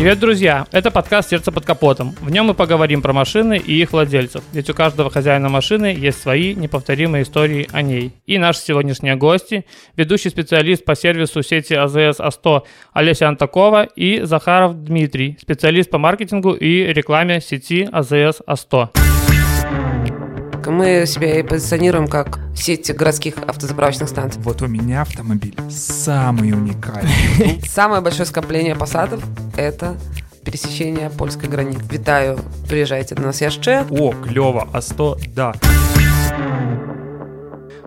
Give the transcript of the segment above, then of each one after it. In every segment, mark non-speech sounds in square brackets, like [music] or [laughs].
Привет, друзья! Это подкаст «Сердце под капотом». В нем мы поговорим про машины и их владельцев, ведь у каждого хозяина машины есть свои неповторимые истории о ней. И наши сегодняшние гости – ведущий специалист по сервису сети АЗС А100 Олеся Антакова и Захаров Дмитрий, специалист по маркетингу и рекламе сети АЗС А100. Мы себя и позиционируем как сеть городских автозаправочных станций. Вот у меня автомобиль самый уникальный. [laughs] Самое большое скопление посадов – это пересечение польской границы. Витаю, приезжайте до нас яшчэ. О, клево, А100, да.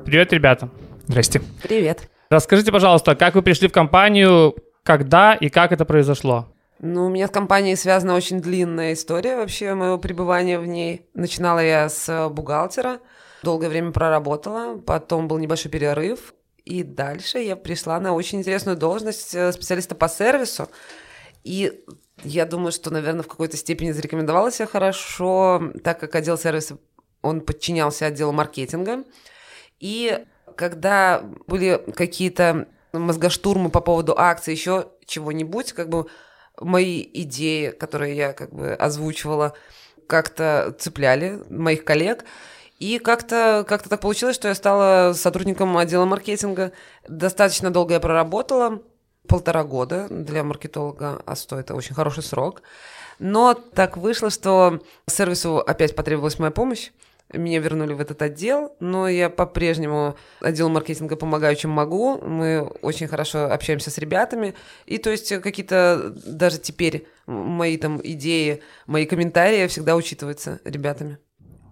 Привет, ребята! Здрасте. Привет. Расскажите, пожалуйста, как вы пришли в компанию, когда и как это произошло? Ну, у меня с компанией связана очень длинная история вообще моего пребывания в ней. Начинала я с бухгалтера, долгое время проработала, потом был небольшой перерыв, и дальше я пришла на очень интересную должность э, специалиста по сервису. И я думаю, что, наверное, в какой-то степени зарекомендовала себя хорошо, так как отдел сервиса, он подчинялся отделу маркетинга. И когда были какие-то мозгоштурмы по поводу акций, еще чего-нибудь, как бы мои идеи, которые я как бы озвучивала, как-то цепляли моих коллег. И как-то как так получилось, что я стала сотрудником отдела маркетинга. Достаточно долго я проработала, полтора года для маркетолога, а стоит это очень хороший срок. Но так вышло, что сервису опять потребовалась моя помощь меня вернули в этот отдел, но я по-прежнему отдел маркетинга помогаю, чем могу. Мы очень хорошо общаемся с ребятами. И то есть какие-то даже теперь мои там идеи, мои комментарии всегда учитываются ребятами.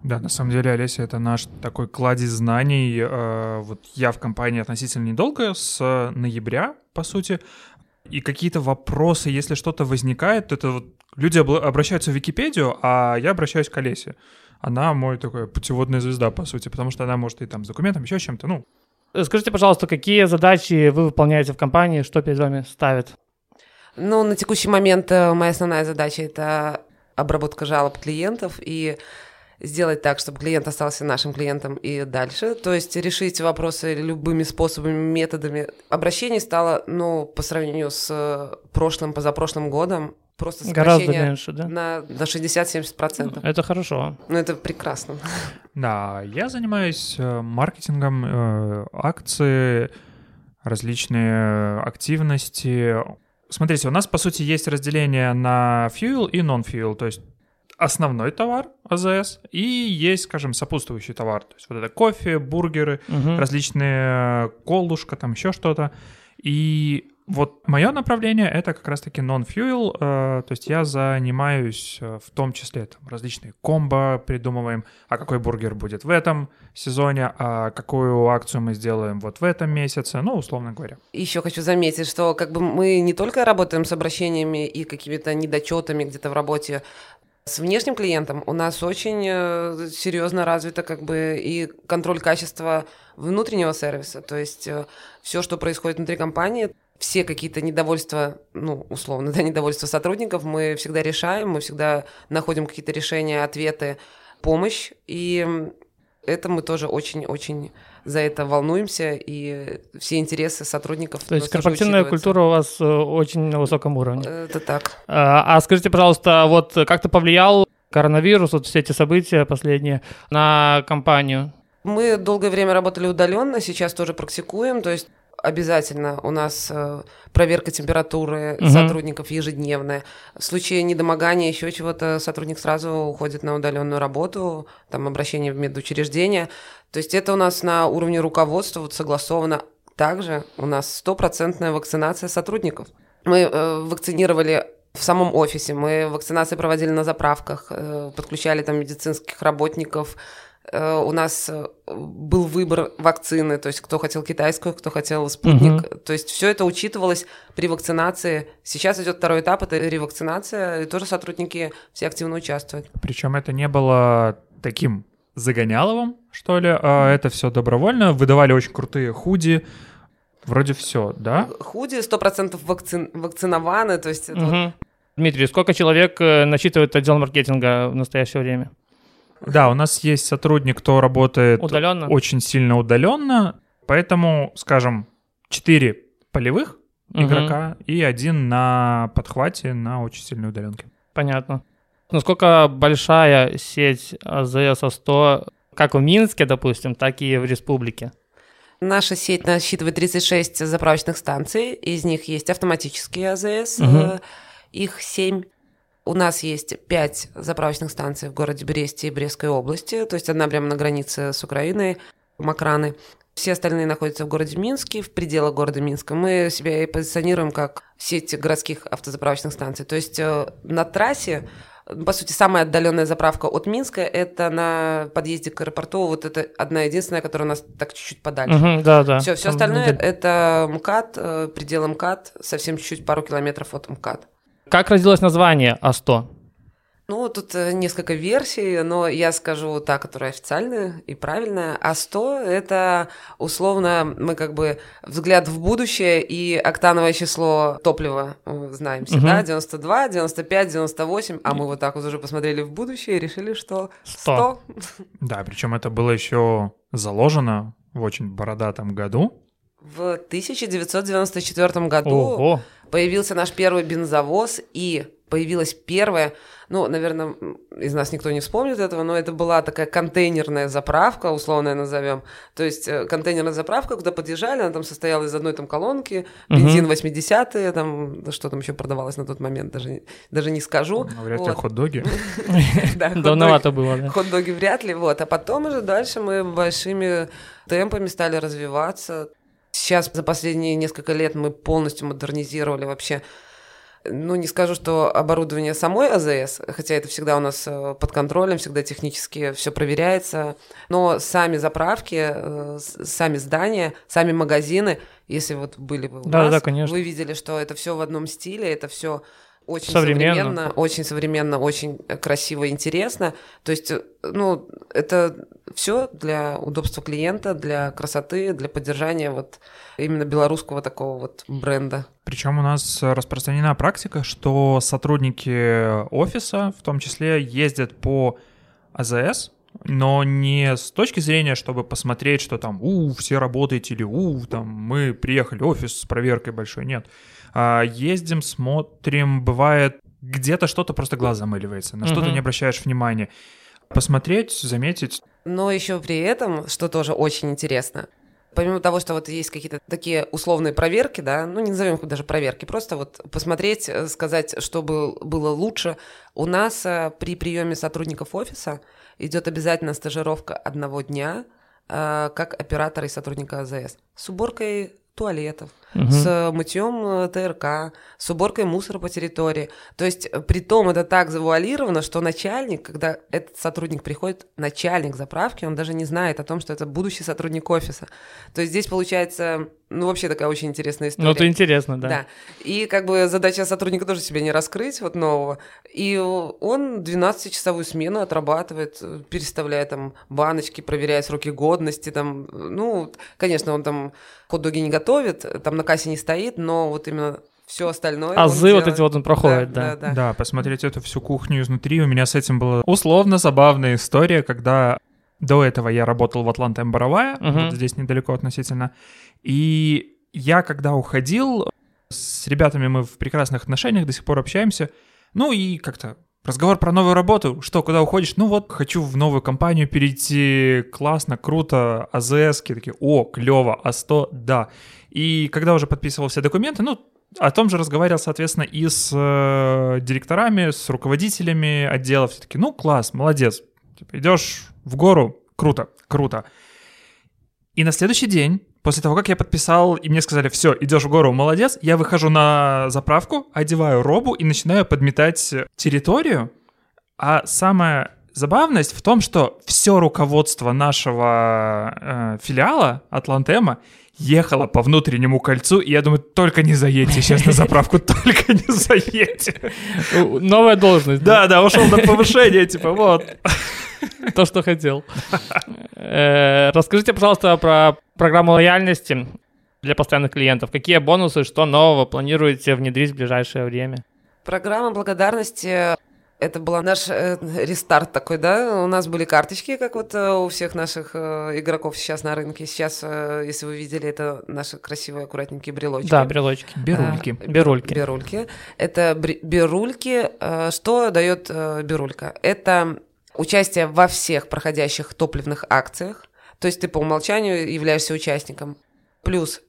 Да, на самом деле, Олеся, это наш такой кладезь знаний. Э, вот я в компании относительно недолго, с ноября, по сути, и какие-то вопросы, если что-то возникает, это вот люди обращаются в Википедию, а я обращаюсь к Олесе она мой такой путеводная звезда, по сути, потому что она может и там с документом, еще чем-то, ну. Скажите, пожалуйста, какие задачи вы выполняете в компании, что перед вами ставят? Ну, на текущий момент э, моя основная задача — это обработка жалоб клиентов и сделать так, чтобы клиент остался нашим клиентом и дальше. То есть решить вопросы любыми способами, методами. Обращений стало, ну, по сравнению с э, прошлым, позапрошлым годом, просто Гораздо меньше, да? На, на 60-70%. Это хорошо. Ну, это прекрасно. [laughs] Да, я занимаюсь э, маркетингом, э, акции, различные активности. Смотрите, у нас, по сути, есть разделение на fuel и non-fuel, то есть основной товар АЗС и есть, скажем, сопутствующий товар. То есть вот это кофе, бургеры, угу. различные колушка, там еще что-то. И вот мое направление это как раз-таки non-fuel, э, то есть я занимаюсь э, в том числе там, различные комбо придумываем, а какой бургер будет в этом сезоне, а какую акцию мы сделаем вот в этом месяце, ну, условно говоря. Еще хочу заметить, что как бы мы не только работаем с обращениями и какими-то недочетами где-то в работе, с внешним клиентом у нас очень э, серьезно развито как бы и контроль качества внутреннего сервиса, то есть э, все, что происходит внутри компании, все какие-то недовольства, ну, условно, [laughs] да, недовольства сотрудников мы всегда решаем, мы всегда находим какие-то решения, ответы, помощь, и это мы тоже очень-очень за это волнуемся, и все интересы сотрудников. То есть корпоративная культура у вас э, очень на высоком уровне. Это так. А, а скажите, пожалуйста, вот как-то повлиял коронавирус, вот все эти события последние на компанию? Мы долгое время работали удаленно, сейчас тоже практикуем, то есть обязательно у нас э, проверка температуры угу. сотрудников ежедневная. В случае недомогания, еще чего-то, сотрудник сразу уходит на удаленную работу, там обращение в медучреждение. То есть это у нас на уровне руководства вот согласовано. Также у нас стопроцентная вакцинация сотрудников. Мы э, вакцинировали в самом офисе, мы вакцинации проводили на заправках, э, подключали там медицинских работников, у нас э, был выбор вакцины, то есть кто хотел китайскую, кто хотел спутник. Угу. То есть все это учитывалось при вакцинации. Сейчас идет второй этап, это ревакцинация, и тоже сотрудники все активно участвуют. Причем это не было таким загоняловым, что ли, а это все добровольно. Выдавали очень крутые худи. Вроде все, да? Худи 100% вакци... вакцинованы, то есть угу. вот... Дмитрий, сколько человек э, насчитывает отдел маркетинга в настоящее время? Да, у нас есть сотрудник, кто работает удаленно? очень сильно удаленно, поэтому, скажем, четыре полевых Мгм. игрока и один на подхвате на очень сильной удаленке. Понятно. Насколько большая сеть АЗС А100, как в Минске, допустим, так и в республике? Наша сеть насчитывает 36 заправочных станций, из них есть автоматические АЗС, Мгм. э, их 7. У нас есть 5 заправочных станций в городе Бресте и Брестской области, то есть одна прямо на границе с Украиной, Макраны. Все остальные находятся в городе Минске, в пределах города Минска. Мы себя и позиционируем как сеть городских автозаправочных станций. То есть э, на трассе по сути, самая отдаленная заправка от Минска это на подъезде к аэропорту. Вот это одна единственная, которая у нас так чуть-чуть подальше. Мгм, да, да. Все, все остальное это МКАД, э, предел МКАД, совсем чуть-чуть пару километров от МКАД. Как родилось название А А100? Ну, тут э, несколько версий, но я скажу та, которая официальная и правильная. А 100 — это условно мы как бы взгляд в будущее и октановое число топлива знаем всегда. Мгм. 92, 95, 98. А мы вот так вот уже посмотрели в будущее и решили, что 100. 100. Да, причем это было еще заложено в очень бородатом году. В 1994 году Ого. Появился наш первый бензовоз, и появилась первая, ну, наверное, из нас никто не вспомнит этого, но это была такая контейнерная заправка, условно назовем. То есть э, контейнерная заправка, куда подъезжали, она там состояла из одной там колонки, бензин 80-е, там, что там еще продавалось на тот момент, даже, не- даже не скажу. Ну, Вряд ли Вот. [laughs] [laughs] хот-доги. Давновато было, да. Хот-доги вряд ли, вот. А потом уже дальше мы большими темпами стали развиваться. Сейчас за последние несколько лет мы полностью модернизировали вообще ну, не скажу, что оборудование самой АЗС, хотя это всегда у нас э, под контролем, всегда технически все проверяется, но сами заправки, э, сами здания, сами магазины, если вот были вы у Да, нас, да, конечно. вы видели, что это все в одном стиле, это все очень Современно. современно, очень современно, очень красиво, интересно. То есть, э, ну, это все для удобства клиента, для красоты, для поддержания вот именно белорусского такого вот бренда. Причем у нас распространена практика, что сотрудники офиса в том числе ездят по АЗС, но не с точки зрения, чтобы посмотреть, что там, у, все работаете, или у, там, мы приехали в офис с проверкой большой, нет. А, ездим, смотрим, бывает, где-то что-то просто глаз замыливается, на что-то Мгм. не обращаешь внимания. Посмотреть, заметить, Но еще при этом, что тоже очень интересно, помимо того, что вот есть какие-то такие условные проверки, да, ну не назовем их даже проверки, просто вот посмотреть, э, сказать, что был- было лучше. У нас э, при приеме сотрудников офиса идет обязательно стажировка одного дня э, как оператора и сотрудника АЗС с уборкой туалетов, Мгм. с мытьем э, ТРК, с уборкой мусора по территории. То есть, э, при том это так завуалировано, что начальник, когда этот сотрудник приходит, начальник заправки, он даже не знает о том, что это будущий сотрудник офиса. То есть здесь получается, ну, вообще такая очень интересная история. Ну, это интересно, да. Да. И как бы задача сотрудника тоже себя не раскрыть, вот нового. И он 12-часовую смену отрабатывает, э, переставляя там баночки, проверяя сроки годности, там, ну, конечно, он там хот-доги не готовит, там на кассе не стоит, но вот именно все остальное. Азы вот делает. эти вот он проходит, да. Да, да. Да, посмотреть эту всю кухню изнутри. У меня с этим была условно забавная история, когда до этого я работал в Атланте Баровая, Мгм. вот здесь недалеко относительно. И я, когда уходил, с ребятами мы в прекрасных отношениях, до сих пор общаемся. Ну и как-то разговор про новую работу. Что, куда уходишь? Ну вот, хочу в новую компанию перейти. Классно, круто. АЗС, такие, о, клево, А100, да. И когда уже подписывал все документы, ну, о том же разговаривал, соответственно, и с э, директорами, с руководителями отделов. Все таки ну, класс, молодец. Типа, идешь в гору, круто, круто. И на следующий день, после того, как я подписал, и мне сказали, все, идешь в гору, молодец, я выхожу на заправку, одеваю робу и начинаю подметать территорию. А самая забавность в том, что все руководство нашего э, филиала Атлантема ехало по внутреннему кольцу, и я думаю, только не заедьте сейчас на заправку, [laughs] только не заедьте. Новая должность. Да, да, ушел на повышение, типа, вот. [laughs] То, что хотел. Э, Расскажите, пожалуйста, про программу лояльности для постоянных клиентов. Какие бонусы, что нового планируете внедрить в ближайшее время? Программа благодарности Это был наш э, рестарт такой, да? У нас были карточки, как вот э, у всех наших э, игроков сейчас на рынке. Сейчас, э, если вы видели, это наши красивые, аккуратненькие брелочки. Да, брелочки. Берульки. А, берульки. Берульки. Это берульки. Э, что дает э, берулька? Это участие во всех проходящих топливных акциях. То есть ты по умолчанию являешься участником. Плюс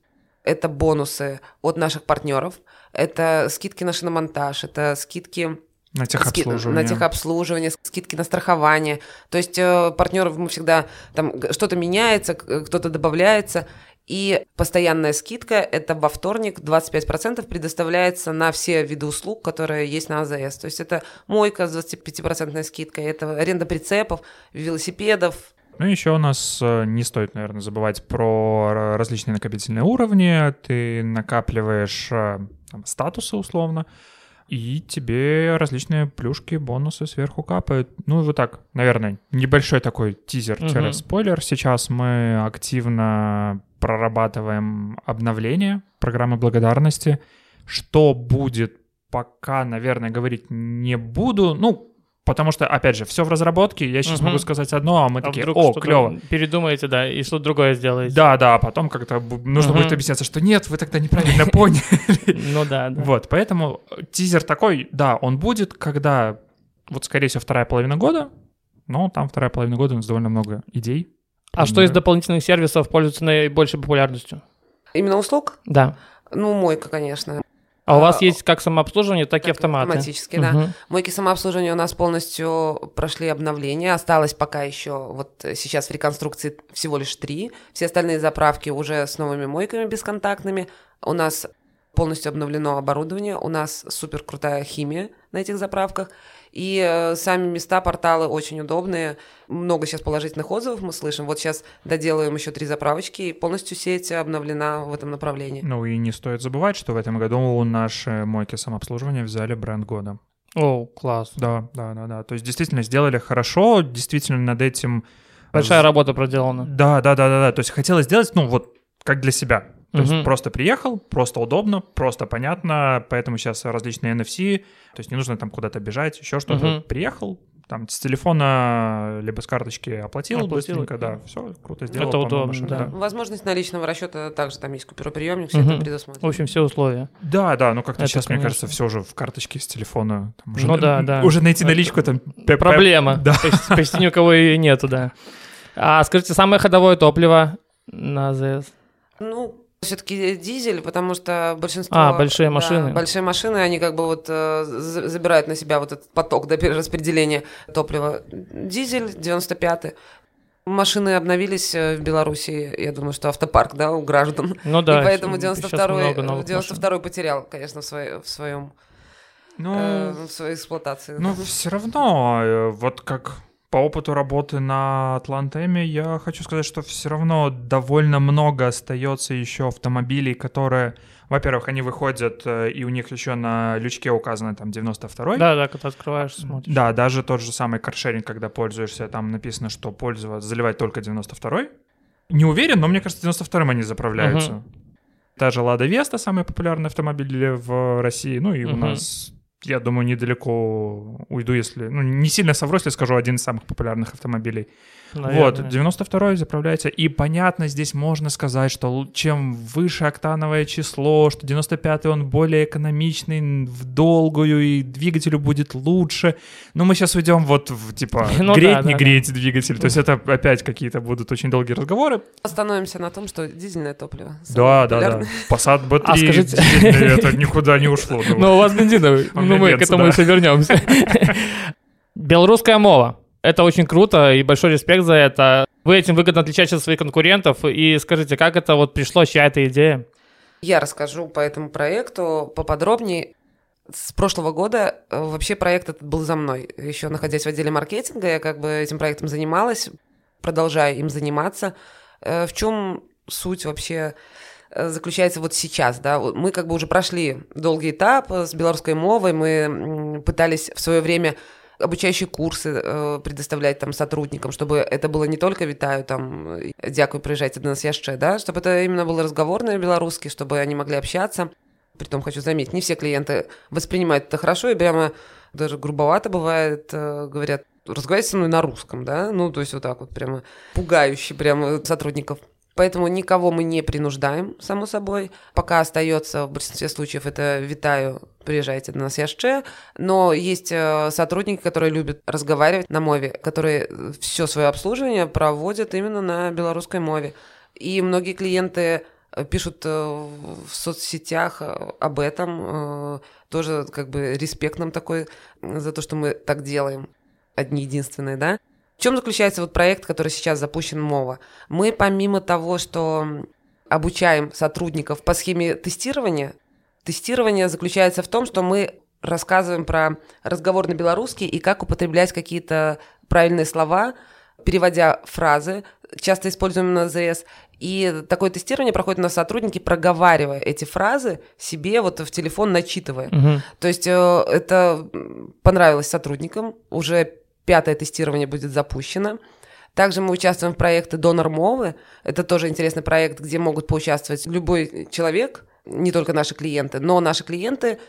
это бонусы от наших партнеров, это скидки на шиномонтаж, это скидки на техобслуживание. На техобслуживание, скидки на страхование. То есть э, партнеров мы всегда там что-то меняется, кто-то добавляется. И постоянная скидка – это во вторник 25% предоставляется на все виды услуг, которые есть на АЗС. То есть это мойка с 25% скидкой, это аренда прицепов, велосипедов, ну, еще у нас э, не стоит, наверное, забывать про различные накопительные уровни. Ты накапливаешь э, там, статусы условно, и тебе различные плюшки, бонусы сверху капают. Ну, вот так, наверное, небольшой такой тизер-спойлер. Угу. Сейчас мы активно прорабатываем обновление программы благодарности. Что будет, пока, наверное, говорить не буду. Ну, Потому что, опять же, все в разработке, я сейчас угу. могу сказать одно, а мы а такие, о, клево. Передумаете, да, и что-то другое сделаете. Да, да, а потом как-то нужно угу. будет объясняться, что нет, вы тогда неправильно [laughs] поняли. Ну да, да. Вот, поэтому тизер такой, да, он будет, когда, вот, скорее всего, вторая половина года, но там вторая половина года у нас довольно много идей. А что из дополнительных сервисов пользуется наибольшей популярностью? Именно услуг? Да. Ну, мойка, конечно. А у вас а, есть как самообслуживание, так, так и автоматы? Автоматически, да. Угу. Мойки самообслуживания у нас полностью прошли обновление. Осталось пока еще, вот сейчас в реконструкции всего лишь три. Все остальные заправки уже с новыми мойками бесконтактными. У нас полностью обновлено оборудование, у нас супер крутая химия на этих заправках. И э, сами места, порталы очень удобные. Много сейчас положительных отзывов мы слышим. Вот сейчас доделаем еще три заправочки, и полностью сеть обновлена в этом направлении. Ну и не стоит забывать, что в этом году наши мойки самообслуживания взяли бренд года. О, класс. Да, да, да, да. То есть действительно сделали хорошо, действительно над этим... Большая работа проделана. Да, да, да, да, да. То есть хотелось сделать, ну вот, как для себя. То угу. есть просто приехал, просто удобно, просто понятно, поэтому сейчас различные NFC, то есть не нужно там куда-то бежать, еще что-то. Угу. Приехал, там с телефона либо с карточки оплатил, оплатил быстренько, да, все, круто сделал. Это удобно, машину, да. да. Возможность наличного расчета также там есть купюроприемник, все угу. это предусмотрено. В общем, все условия. Да, да, ну как-то сейчас, конечно. мне кажется, все уже в карточке с телефона. Там, уже, ну да, да. Уже найти наличку там... Проблема, да. [laughs] почти, почти ни у кого ее нету, да. А скажите, самое ходовое топливо на АЗС? Ну, все-таки дизель, потому что большинство... А, большие машины. Да, большие машины, они как бы вот э, забирают на себя вот этот поток до перераспределения топлива. Дизель 95-й. Машины обновились э, в Беларуси, я думаю, что автопарк, да, у граждан. Ну да. И поэтому 92-й 92 потерял, конечно, в, своей, в своем... Ну, э, в своей эксплуатации. Ну, все равно, э, вот как по опыту работы на Атлантеме я хочу сказать, что все равно довольно много остается еще автомобилей, которые, во-первых, они выходят, э, и у них еще на лючке указано там 92-й. Да, да, когда открываешь, смотришь. Да, даже тот же самый каршеринг, когда пользуешься, там написано, что пользоваться, заливать только 92-й. Не уверен, но мне кажется, 92-м они заправляются. Угу. Та же Лада Веста, самый популярный автомобиль в России, ну и угу. у нас я думаю, недалеко уйду, если... Ну, не сильно совру, если скажу, один из самых популярных автомобилей. Наверное. Вот, 92-й заправляется. И понятно, здесь можно сказать, что чем выше октановое число, что 95-й он более экономичный, в долгую, и двигателю будет лучше. Но мы сейчас уйдем вот в, типа, [laughs] ну, греть, да, не да, греть да. двигатель. То есть это опять какие-то будут очень долгие разговоры. Остановимся на том, что дизельное топливо. Да, да, да. Passat [laughs] B3 а, скажите... это [laughs] никуда не ушло. Ну, у вас бензиновый. Ну, мы к этому еще вернемся. Белорусская мова. Это очень круто, и большой респект за это. Вы этим выгодно отличаетесь от своих конкурентов. И скажите, как это вот пришло, чья это идея? Я расскажу по этому проекту поподробнее. С прошлого года э, вообще проект этот был за мной. Еще находясь в отделе маркетинга, я как бы этим проектом занималась, продолжаю им заниматься. Э, в чем суть вообще э, заключается вот сейчас, да, мы как бы уже прошли долгий этап с белорусской мовой, мы пытались в свое время обучающие курсы э, предоставлять там сотрудникам, чтобы это было не только витаю там дзякуй приезжайте до нас яшчэ, да, чтобы это именно было разговорное белорусский, чтобы они могли общаться. Притом хочу заметить, не все клиенты воспринимают это хорошо и прямо даже грубовато бывает, э, говорят, разговаривать со мной на русском, да, ну, то есть вот так вот прямо пугающе прямо сотрудников. Поэтому никого мы не принуждаем, само собой. Пока остается в большинстве случаев это «Витаю, приезжайте до нас яшче». Но есть э, сотрудники, которые любят разговаривать на мове, которые все свое обслуживание проводят именно на белорусской мове. И многие клиенты э, пишут э, в соцсетях об этом, тоже как бы респект нам такой за то, что мы так делаем, одни единственные, да. В чем заключается вот проект, который сейчас запущен МОВА? Мы помимо того, что обучаем сотрудников по схеме тестирования, тестирование заключается в том, что мы рассказываем про разговор на белорусский и как употреблять какие-то правильные слова, переводя фразы, часто используем на ЗС. И такое тестирование проходит на сотрудники, проговаривая эти фразы себе вот в телефон, начитывая. Угу. То есть э, это понравилось сотрудникам, уже пятое тестирование будет запущено. Также мы участвуем в проекте «Донор Мовы». Это тоже интересный проект, где могут поучаствовать любой человек, не только наши клиенты, но наши клиенты,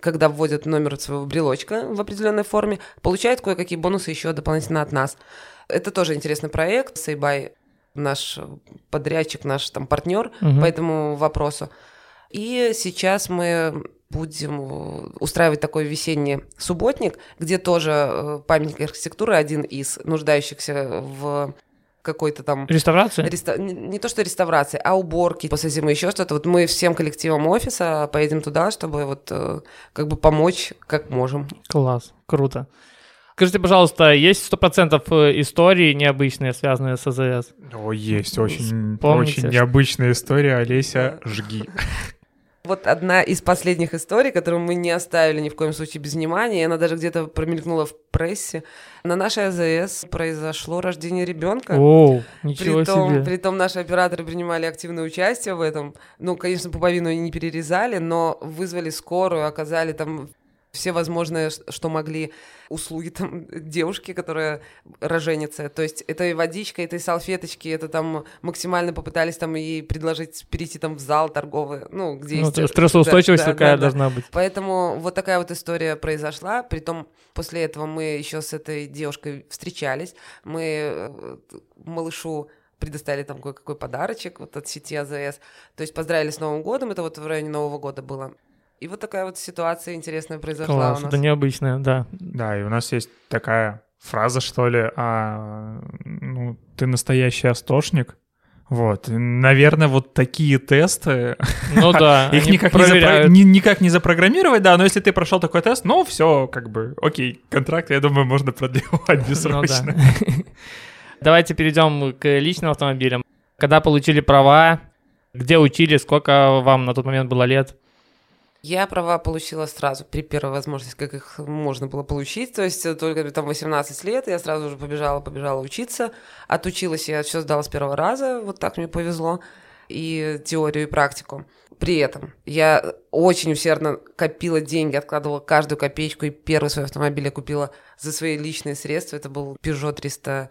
когда вводят номер своего брелочка в определенной форме, получают кое-какие бонусы еще дополнительно от нас. Это тоже интересный проект. Сейбай наш подрядчик, наш там партнер угу. по этому вопросу. И сейчас мы будем э, устраивать такой весенний субботник, где тоже э, памятник архитектуры один из нуждающихся в какой-то там... Реставрации? Реста... Не, не то, что реставрации, а уборки после зимы, еще что-то. Вот мы всем коллективом офиса поедем туда, чтобы вот э, как бы помочь, как можем. Класс, круто. Скажите, пожалуйста, есть сто процентов истории необычные, связанные с АЗС? О, есть, очень, Помните, очень необычная история. Олеся, жги. [laughs] Вот одна из последних историй, которую мы не оставили ни в коем случае без внимания, и она даже где-то промелькнула в прессе. На нашей АЗС произошло рождение ребенка. О, ничего притом, себе. Притом наши операторы принимали активное участие в этом. Ну, конечно, пуповину не перерезали, но вызвали скорую, оказали там все возможные, что могли, услуги там девушки, которая роженица. То есть это и водичка, это и салфеточки, это там максимально попытались там ей предложить перейти там в зал торговый, ну, где ну, есть... Стрессоустойчивость да, такая да, должна да. быть. Поэтому вот такая вот история произошла. Притом после этого мы еще с этой девушкой встречались. Мы э, малышу предоставили там кое-какой подарочек вот от сети АЗС. То есть поздравили с Новым годом, это вот в районе Нового года было. И вот такая вот ситуация интересная произошла Класс, у нас. это необычная, да. Да, и у нас есть такая фраза, что ли, а, ну, ты настоящий астошник, вот, наверное, вот такие тесты. Ну да, [laughs] их никак не, запро... ни, никак не запрограммировать, да, но если ты прошел такой тест, ну все, как бы, окей, контракт, я думаю, можно продлевать бессрочно. Ну, да. [laughs] Давайте перейдем к личным автомобилям. Когда получили права, где учили, сколько вам на тот момент было лет? Я права получила сразу, при первой возможности, как их можно было получить. То есть э, только там 18 лет, я сразу же побежала, побежала учиться. Отучилась я, все сдала с первого раза, вот так мне повезло. И теорию, и практику. При этом я очень усердно копила деньги, откладывала каждую копеечку, и первый свой автомобиль я купила за свои личные средства. Это был Peugeot 300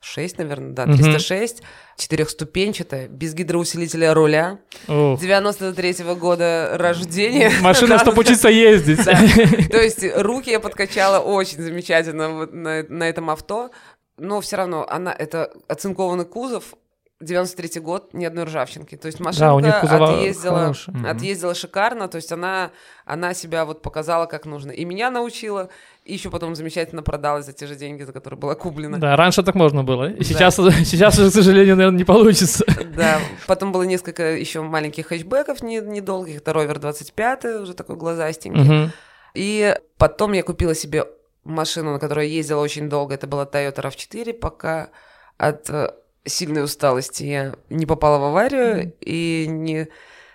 6, наверное, да, 306, угу. четырехступенчатая, без гидроусилителя руля, Ух. 93-го года рождения. [laughs] Машина, чтобы учиться ездить. [laughs] То есть руки я подкачала очень замечательно на этом авто, но все равно она, это оцинкованный кузов, 93 год, ни одной ржавчинки. То есть машинка да, отъездила, отъездила шикарно, то есть она, она себя вот показала как нужно. И меня научила, и еще потом замечательно продалась за те же деньги, за которые была куплена. Да, раньше так можно было. И сейчас, да. сейчас уже, к сожалению, наверное, не получится. Да, потом было несколько еще маленьких хэтчбеков недолгих. Это Ровер 25, уже такой глазастенький. Угу. И потом я купила себе машину, на которой я ездила очень долго. Это была Toyota RAV4, пока от э, сильной усталости я не попала в аварию mm. и не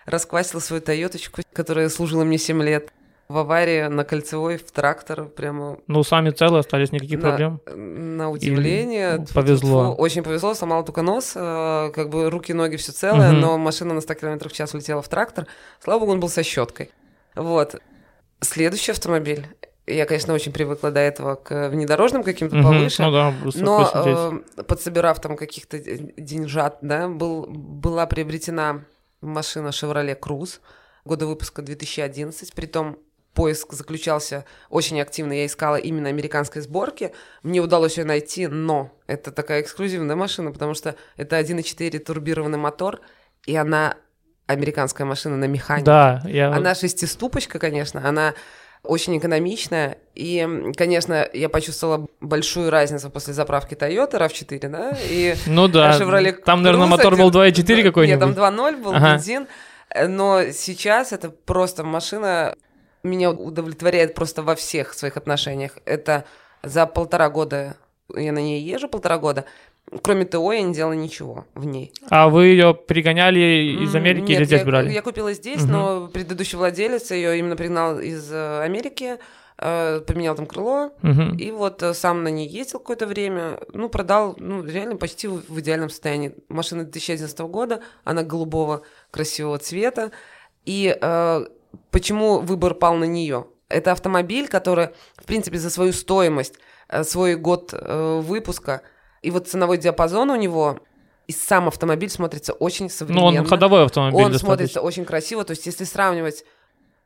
расквасила свою Тойоточку, которая служила мне 7 лет. В аварии на кольцевой, в трактор прямо... Ну, сами целы остались, никаких на, проблем? На удивление. Или... Повезло. Фу, очень повезло, сломала только нос, э, как бы руки, ноги, все целое, угу. но машина на 100 км в час улетела в трактор. Слава богу, он был со щеткой. Вот. Следующий автомобиль я, конечно, очень привыкла до этого к внедорожным каким-то повыше, ну да, но э, подсобирав там каких-то деньжат, да, был, была приобретена машина Chevrolet Cruze года выпуска 2011, притом поиск заключался очень активно. Я искала именно американской сборки. Мне удалось ее найти, но это такая эксклюзивная машина, потому что это 1.4 турбированный мотор, и она американская машина на механике. Да, я... Она шестиступочка, конечно, она очень экономичная. И, конечно, я почувствовала большую разницу после заправки Toyota RAV4, да, и ну да, Chevrolet там, наверное, мотор был 2.4 какой-нибудь. Нет, там 2.0 был, ага. бензин. Но сейчас это просто машина меня удовлетворяет просто во всех своих отношениях. Это за полтора года, я на ней езжу полтора года, Кроме ТО я не делала ничего в ней. А вы ее пригоняли из Америки Нет, или здесь я, брали? я купила здесь, угу. но предыдущий владелец ее именно пригнал из э, Америки, э, поменял там крыло, угу. и вот э, сам на ней ездил какое-то время, ну, продал, ну, реально почти в, в идеальном состоянии. Машина 2011 года, она голубого красивого цвета, и э, почему выбор пал на нее? Это автомобиль, который, в принципе, за свою стоимость, свой год э, выпуска – и вот ценовой диапазон у него и сам автомобиль смотрится очень современно. Ну, он ходовой автомобиль Он достаточно. смотрится очень красиво. То есть, если сравнивать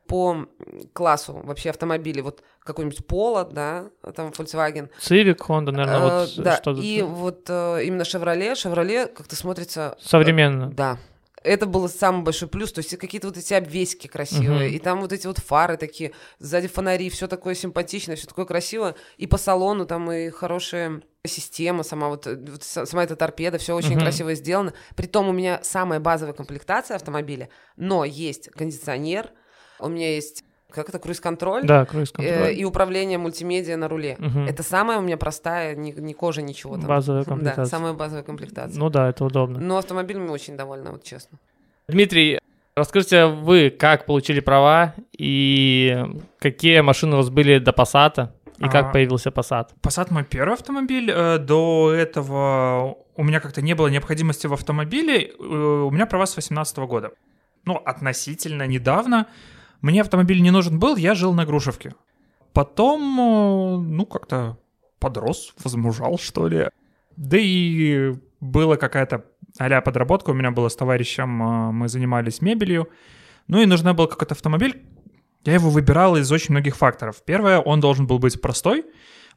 по классу вообще автомобилей, вот какой-нибудь Polo, да, там Volkswagen. Civic, Honda, наверное, э, вот да, что-то. И вот э, именно Chevrolet, Chevrolet как-то смотрится... Современно. Э, да, это был самый большой плюс, то есть какие-то вот эти обвесики красивые, uh-huh. и там вот эти вот фары такие, сзади фонари, все такое симпатичное, все такое красивое, и по салону там и хорошая система сама, вот, вот сама эта торпеда, все очень uh-huh. красиво сделано. Притом у меня самая базовая комплектация автомобиля, но есть кондиционер, у меня есть как это, круиз-контроль? Да, круиз-контроль. Э, и управление мультимедиа на руле. Угу. Это самая у меня простая, ни, ни кожа, ничего там. Базовая [laughs] комплектация. Да, самая базовая комплектация. Ну да, это удобно. Но автомобилем очень довольна, вот честно. Дмитрий, расскажите вы, как получили права и какие машины у вас были до Passat? И как а, появился Passat? Passat мой первый автомобиль. Э, до этого у меня как-то не было необходимости в автомобиле. Э, у меня права с 2018 года. Ну, относительно недавно. Мне автомобиль не нужен был, я жил на Грушевке. Потом, э, ну, как-то подрос, возмужал, что ли. Да и была какая-то а подработка у меня была с товарищем, э, мы занимались мебелью. Ну и нужна был какой-то автомобиль. Я его выбирал из очень многих факторов. Первое, он должен был быть простой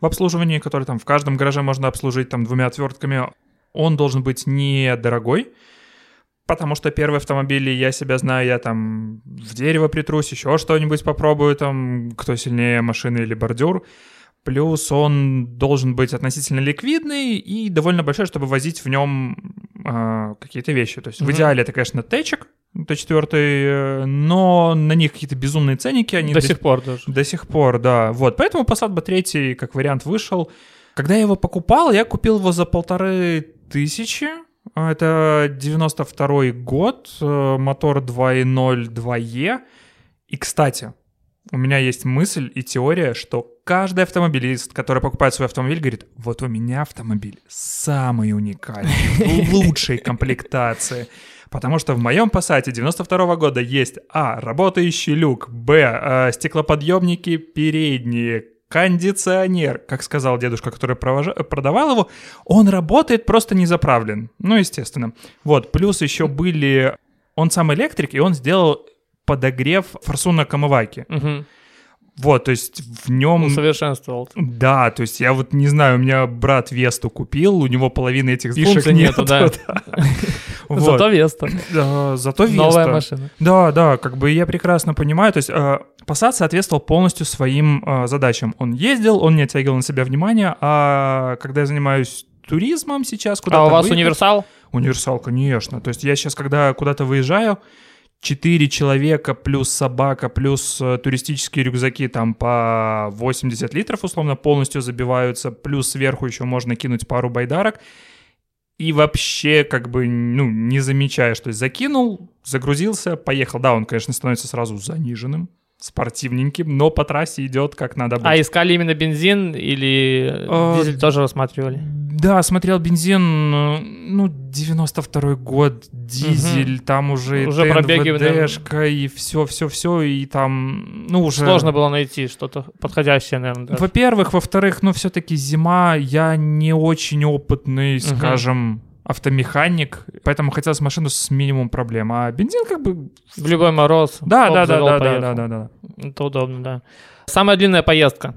в обслуживании, который там в каждом гараже можно обслужить там двумя отвертками. Он должен быть недорогой, Потому что первые автомобили, я себя знаю, я там в дерево притрусь, еще что-нибудь попробую, там, кто сильнее, машины или бордюр. Плюс он должен быть относительно ликвидный и довольно большой, чтобы возить в нем э, какие-то вещи. То есть mm-hmm. в идеале это, конечно, течек, Т4, э, но на них какие-то безумные ценники. Они до, до сих пор даже. До сих пор, да. Вот, поэтому Passat B3 как вариант вышел. Когда я его покупал, я купил его за полторы тысячи, а, это 92 год, э, мотор 2.0 2E. И, кстати, у меня есть мысль и теория, что каждый автомобилист, который покупает свой автомобиль, говорит, вот у меня автомобиль самый уникальный, в лучшей комплектации. Потому что в моем Passat 92 года есть А. Работающий люк, Б. Э, стеклоподъемники передние, кондиционер, как сказал дедушка, который провож... продавал его, он работает, просто не заправлен. Ну, естественно. Вот, плюс еще были... Он сам электрик, и он сделал подогрев форсунок омывайки. Угу. Вот, то есть в нем... Усовершенствовал. Да, то есть я вот не знаю, у меня брат Весту купил, у него половины этих фишек нету. нету да. [laughs] Зато Веста. Да, зато Веста. Новая машина. Да, да, как бы я прекрасно понимаю, то есть э, Passat соответствовал полностью своим э, задачам. Он ездил, он не оттягивал на себя внимание, а когда я занимаюсь туризмом сейчас куда-то... А у вас универсал? Универсал, конечно. То есть я сейчас, когда куда-то выезжаю, четыре человека плюс собака плюс э, туристические рюкзаки там по 80 литров условно полностью забиваются, плюс сверху еще можно кинуть пару байдарок. И вообще, как бы, ну, не замечаешь, то есть закинул, загрузился, поехал. Да, он, конечно, становится сразу заниженным, спортивненьким, но по трассе идет как надо быть. А искали именно бензин или а, дизель тоже рассматривали? Да, смотрел бензин, э, ну, 92-й год, дизель, угу. там уже, уже ТНВДшка и все-все-все, и там, ну, уже... Сложно было найти что-то подходящее, наверное. Даже. Во-первых, во-вторых, ну, все-таки зима, я не очень опытный, угу. скажем, автомеханик, поэтому хотелось машину с минимум проблем. А бензин как бы... В любой мороз. Да, да, да, да, да, да, да, да. Это удобно, да. Самая длинная поездка.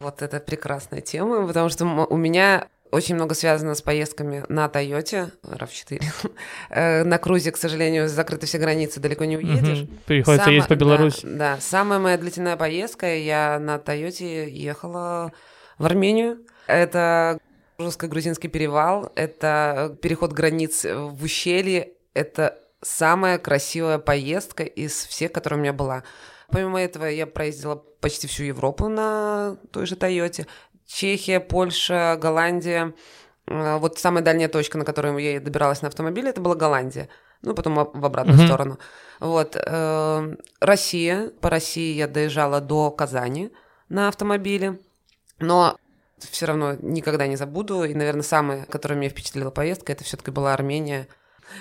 Вот это прекрасная тема, потому что у меня очень много связано с поездками на Тойоте, RAV4. [laughs] Э, на крузе, к сожалению, закрыты все границы, далеко не уедешь. Угу. Приходится Само... ездить по Беларуси. Да, да, самая моя длительная поездка, я на Тойоте ехала в Армению. Это русско-грузинский перевал, это переход границ в ущелье, это самая красивая поездка из всех, которая у меня была. Помимо этого, я проездила почти всю Европу на той же Тойоте. Чехия, Польша, Голландия. Э, вот самая дальняя точка, на которую я добиралась на автомобиле, это была Голландия. Ну, потом в обратную mm-hmm. сторону. Вот. Э, Россия. По России я доезжала до Казани на автомобиле. Но все равно никогда не забуду. И, наверное, самая, которая меня впечатлила поездка, это все-таки была Армения.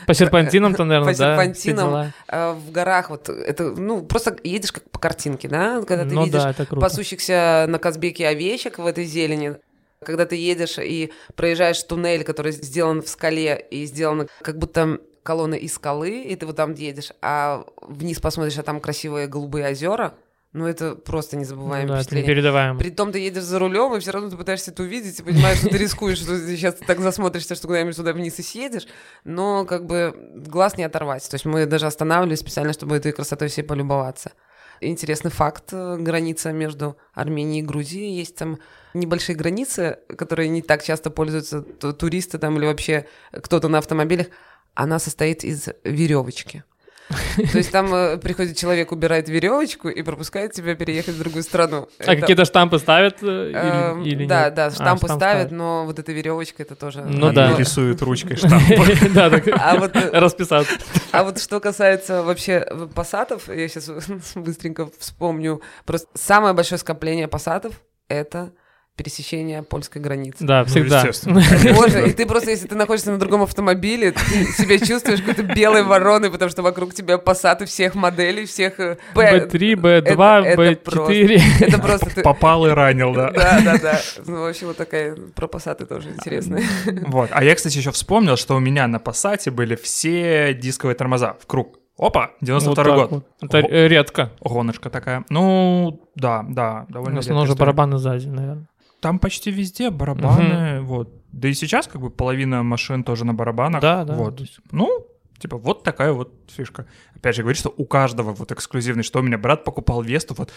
По серпантинам-то, наверное, по да? По серпантинам. Э, в горах вот это, ну, просто едешь как по картинке, да? Когда ты ну, видишь да, пасущихся на Казбеке овечек в этой зелени, когда ты едешь и проезжаешь туннель, который сделан в скале и сделан как будто колонны из скалы, и ты вот там едешь, а вниз посмотришь, а там красивые голубые озера, ну, это просто незабываемое ну, да, впечатление. передаваем. При том ты едешь за рулем, и все равно ты пытаешься это увидеть, и понимаешь, что ты рискуешь, что ты сейчас так засмотришься, что куда-нибудь туда вниз и съедешь, но как бы глаз не оторвать. То есть мы даже останавливались специально, чтобы этой красотой всей полюбоваться. Интересный факт. Э, граница между Арменией и Грузией. Есть там небольшие границы, которые не так часто пользуются туристы там или вообще кто-то на автомобилях. Она состоит из веревочки. [laughs] То есть там э, приходит человек, убирает веревочку и пропускает тебя переехать в другую страну. А какие-то штампы ставят э, эм, или, Да, да, а, штампы ставят, но вот эта веревочка это тоже. Ну да. Рисуют ручкой [laughs] штампы. Да, так а э, расписаться. А вот что касается вообще пассатов, я сейчас [laughs] быстренько вспомню, просто самое большое скопление пассатов это пересечения польской границы. Да, ну, всегда. Ну, [laughs] Боже, и ты просто, если ты находишься на другом автомобиле, ты себя чувствуешь какой-то белой вороной, потому что вокруг тебя пассаты всех моделей, всех... B3, B2, B4. Это просто... Попал и ранил, да. Да, да, да. Ну, вообще вот такая про пассаты тоже интересная. Вот. А я, кстати, еще вспомнил, что у меня на пассате были все дисковые тормоза в круг. Опа, 92 вот год. Вот. Это Го- редко. Гоночка такая. Ну, да, да, довольно В основном уже барабаны сзади, наверное. Там почти везде барабаны, угу. вот. Да и сейчас как бы половина машин тоже на барабанах. Да, да. Вот. Ну, типа, вот такая вот фишка. Опять же, говорит, что у каждого вот эксклюзивный, что у меня брат покупал Весту, вот,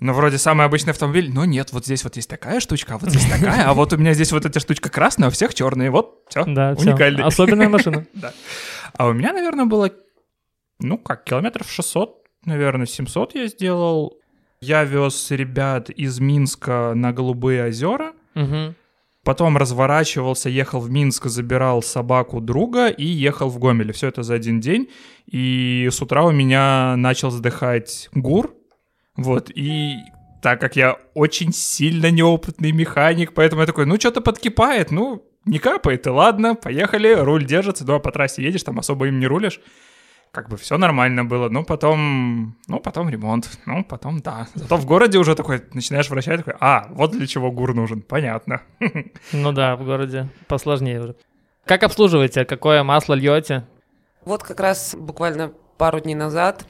ну, вроде самый обычный автомобиль, но нет, вот здесь вот есть такая штучка, а вот здесь такая, а вот у меня здесь вот эта штучка красная, а у всех черные, вот, все, да, уникальный. Особенная машина. [laughs] Да. А у меня, наверное, было, ну, как, километров 600, наверное, 700 я сделал. Я вез ребят из Минска на Голубые озера. Угу. Потом разворачивался, ехал в Минск, забирал собаку друга и ехал в Гомеле. Все это за один день. И с утра у меня начал сдыхать гур. Вот, и так как я очень сильно неопытный механик, поэтому я такой, ну, что-то подкипает, ну, не капает, и ладно, поехали, руль держится, да, по трассе едешь, там особо им не рулишь как бы все нормально было. Ну, потом, ну, потом ремонт. Ну, потом, да. Зато в городе уже такой, начинаешь вращать, такой, а, вот для чего ГУР нужен, понятно. [laughs] Ну да, в городе посложнее уже. Как обслуживаете? Какое масло льете? Вот как раз буквально пару дней назад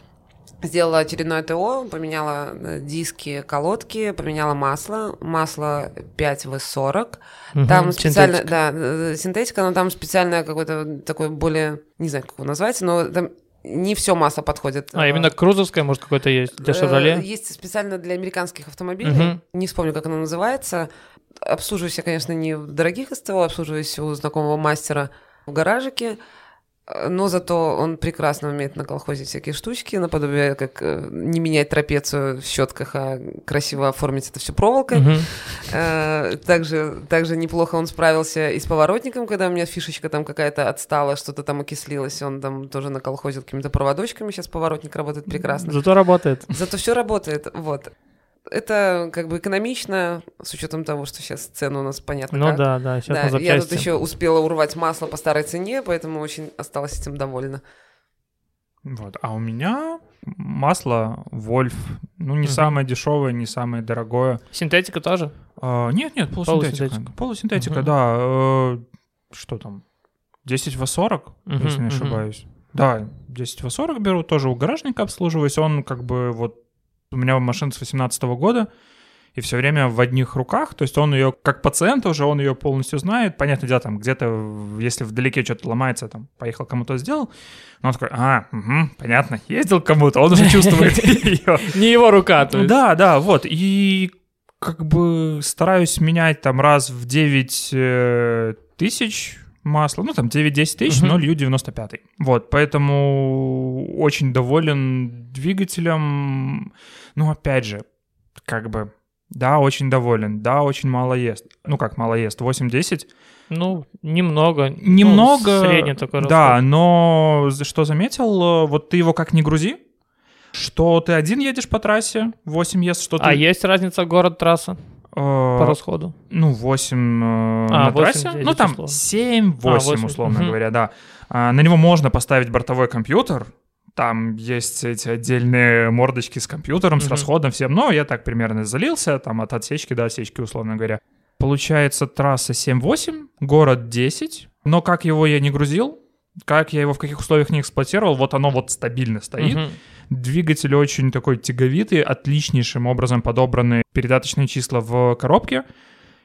сделала очередное ТО, поменяла э, диски, колодки, поменяла масло, масло 5В40. Угу, там специально, синтетика. да, э, синтетика, но там специальное какое-то такое более, не знаю, как его назвать, но там не все масло подходит. А, именно крузовское, может, какое-то есть для «Шевроле»? Э, есть специально для американских автомобилей. Угу. Не вспомню, как оно называется. Обслуживаюсь я, конечно, не в дорогих СТО, обслуживаюсь у знакомого мастера в гаражике. Но зато он прекрасно умеет на колхозе всякие штучки, наподобие как э, не менять трапецию в щетках, а красиво оформить это все проволокой. Uh-huh. Также, также неплохо он справился и с поворотником, когда у меня фишечка там какая-то отстала, что-то там окислилось, он там тоже на колхозе какими-то проводочками, сейчас поворотник работает прекрасно. Зато работает. Зато все работает, вот это как бы экономично, с учетом того, что сейчас цены у нас понятно. Ну как. да, да, сейчас да, Я тут еще успела урвать масло по старой цене, поэтому очень осталась этим довольна. Вот, а у меня масло Вольф, ну не mm самое дешевое, не самое дорогое. Синтетика тоже? А, нет, нет, полусинтетика. Полусинтетика, полусинтетика mm да. Э, что там? 10 в 40, mm если не ошибаюсь. mm Да, 10 в 40 беру, тоже у гаражника обслуживаюсь, он как бы вот У меня машина с 18 года, и все время в одних руках, то есть он ее, как пациент уже, он ее полностью знает, понятное дело, там где-то, если вдалеке что-то ломается, там, поехал кому-то сделал, но он такой, а, угу, понятно, ездил кому-то, он уже чувствует [laughs] ее. Не его рука, то есть. Да, да, вот, и как бы стараюсь менять там раз в 9 э, тысяч масло, ну там 9-10 тысяч, Мгм. но лью 95. Вот, поэтому очень доволен двигателем. Ну, опять же, как бы, да, очень доволен, да, очень мало ест. Ну, как мало ест, 8-10. Ну, немного. Немного, Ну, средний такой да, расход. но за- что заметил, э, вот ты его как не грузи, что ты один едешь по трассе, 8 ест, что ты... А есть разница город-трасса э, по расходу? Ну, 8 э, А, на 8 трассе. Ну, там условно. 7-8, А, 8, условно мгм. говоря, да. А, на него можно поставить бортовой компьютер. Там есть эти отдельные мордочки с компьютером, с Мгм. расходом всем. Но я так примерно залился, там от отсечки до отсечки, условно говоря. Получается трасса 7-8, город 10. Но как его я не грузил, как я его в каких условиях не эксплуатировал, вот оно вот стабильно стоит. Мгм. Двигатель очень такой тяговитый, отличнейшим образом подобраны передаточные числа в коробке.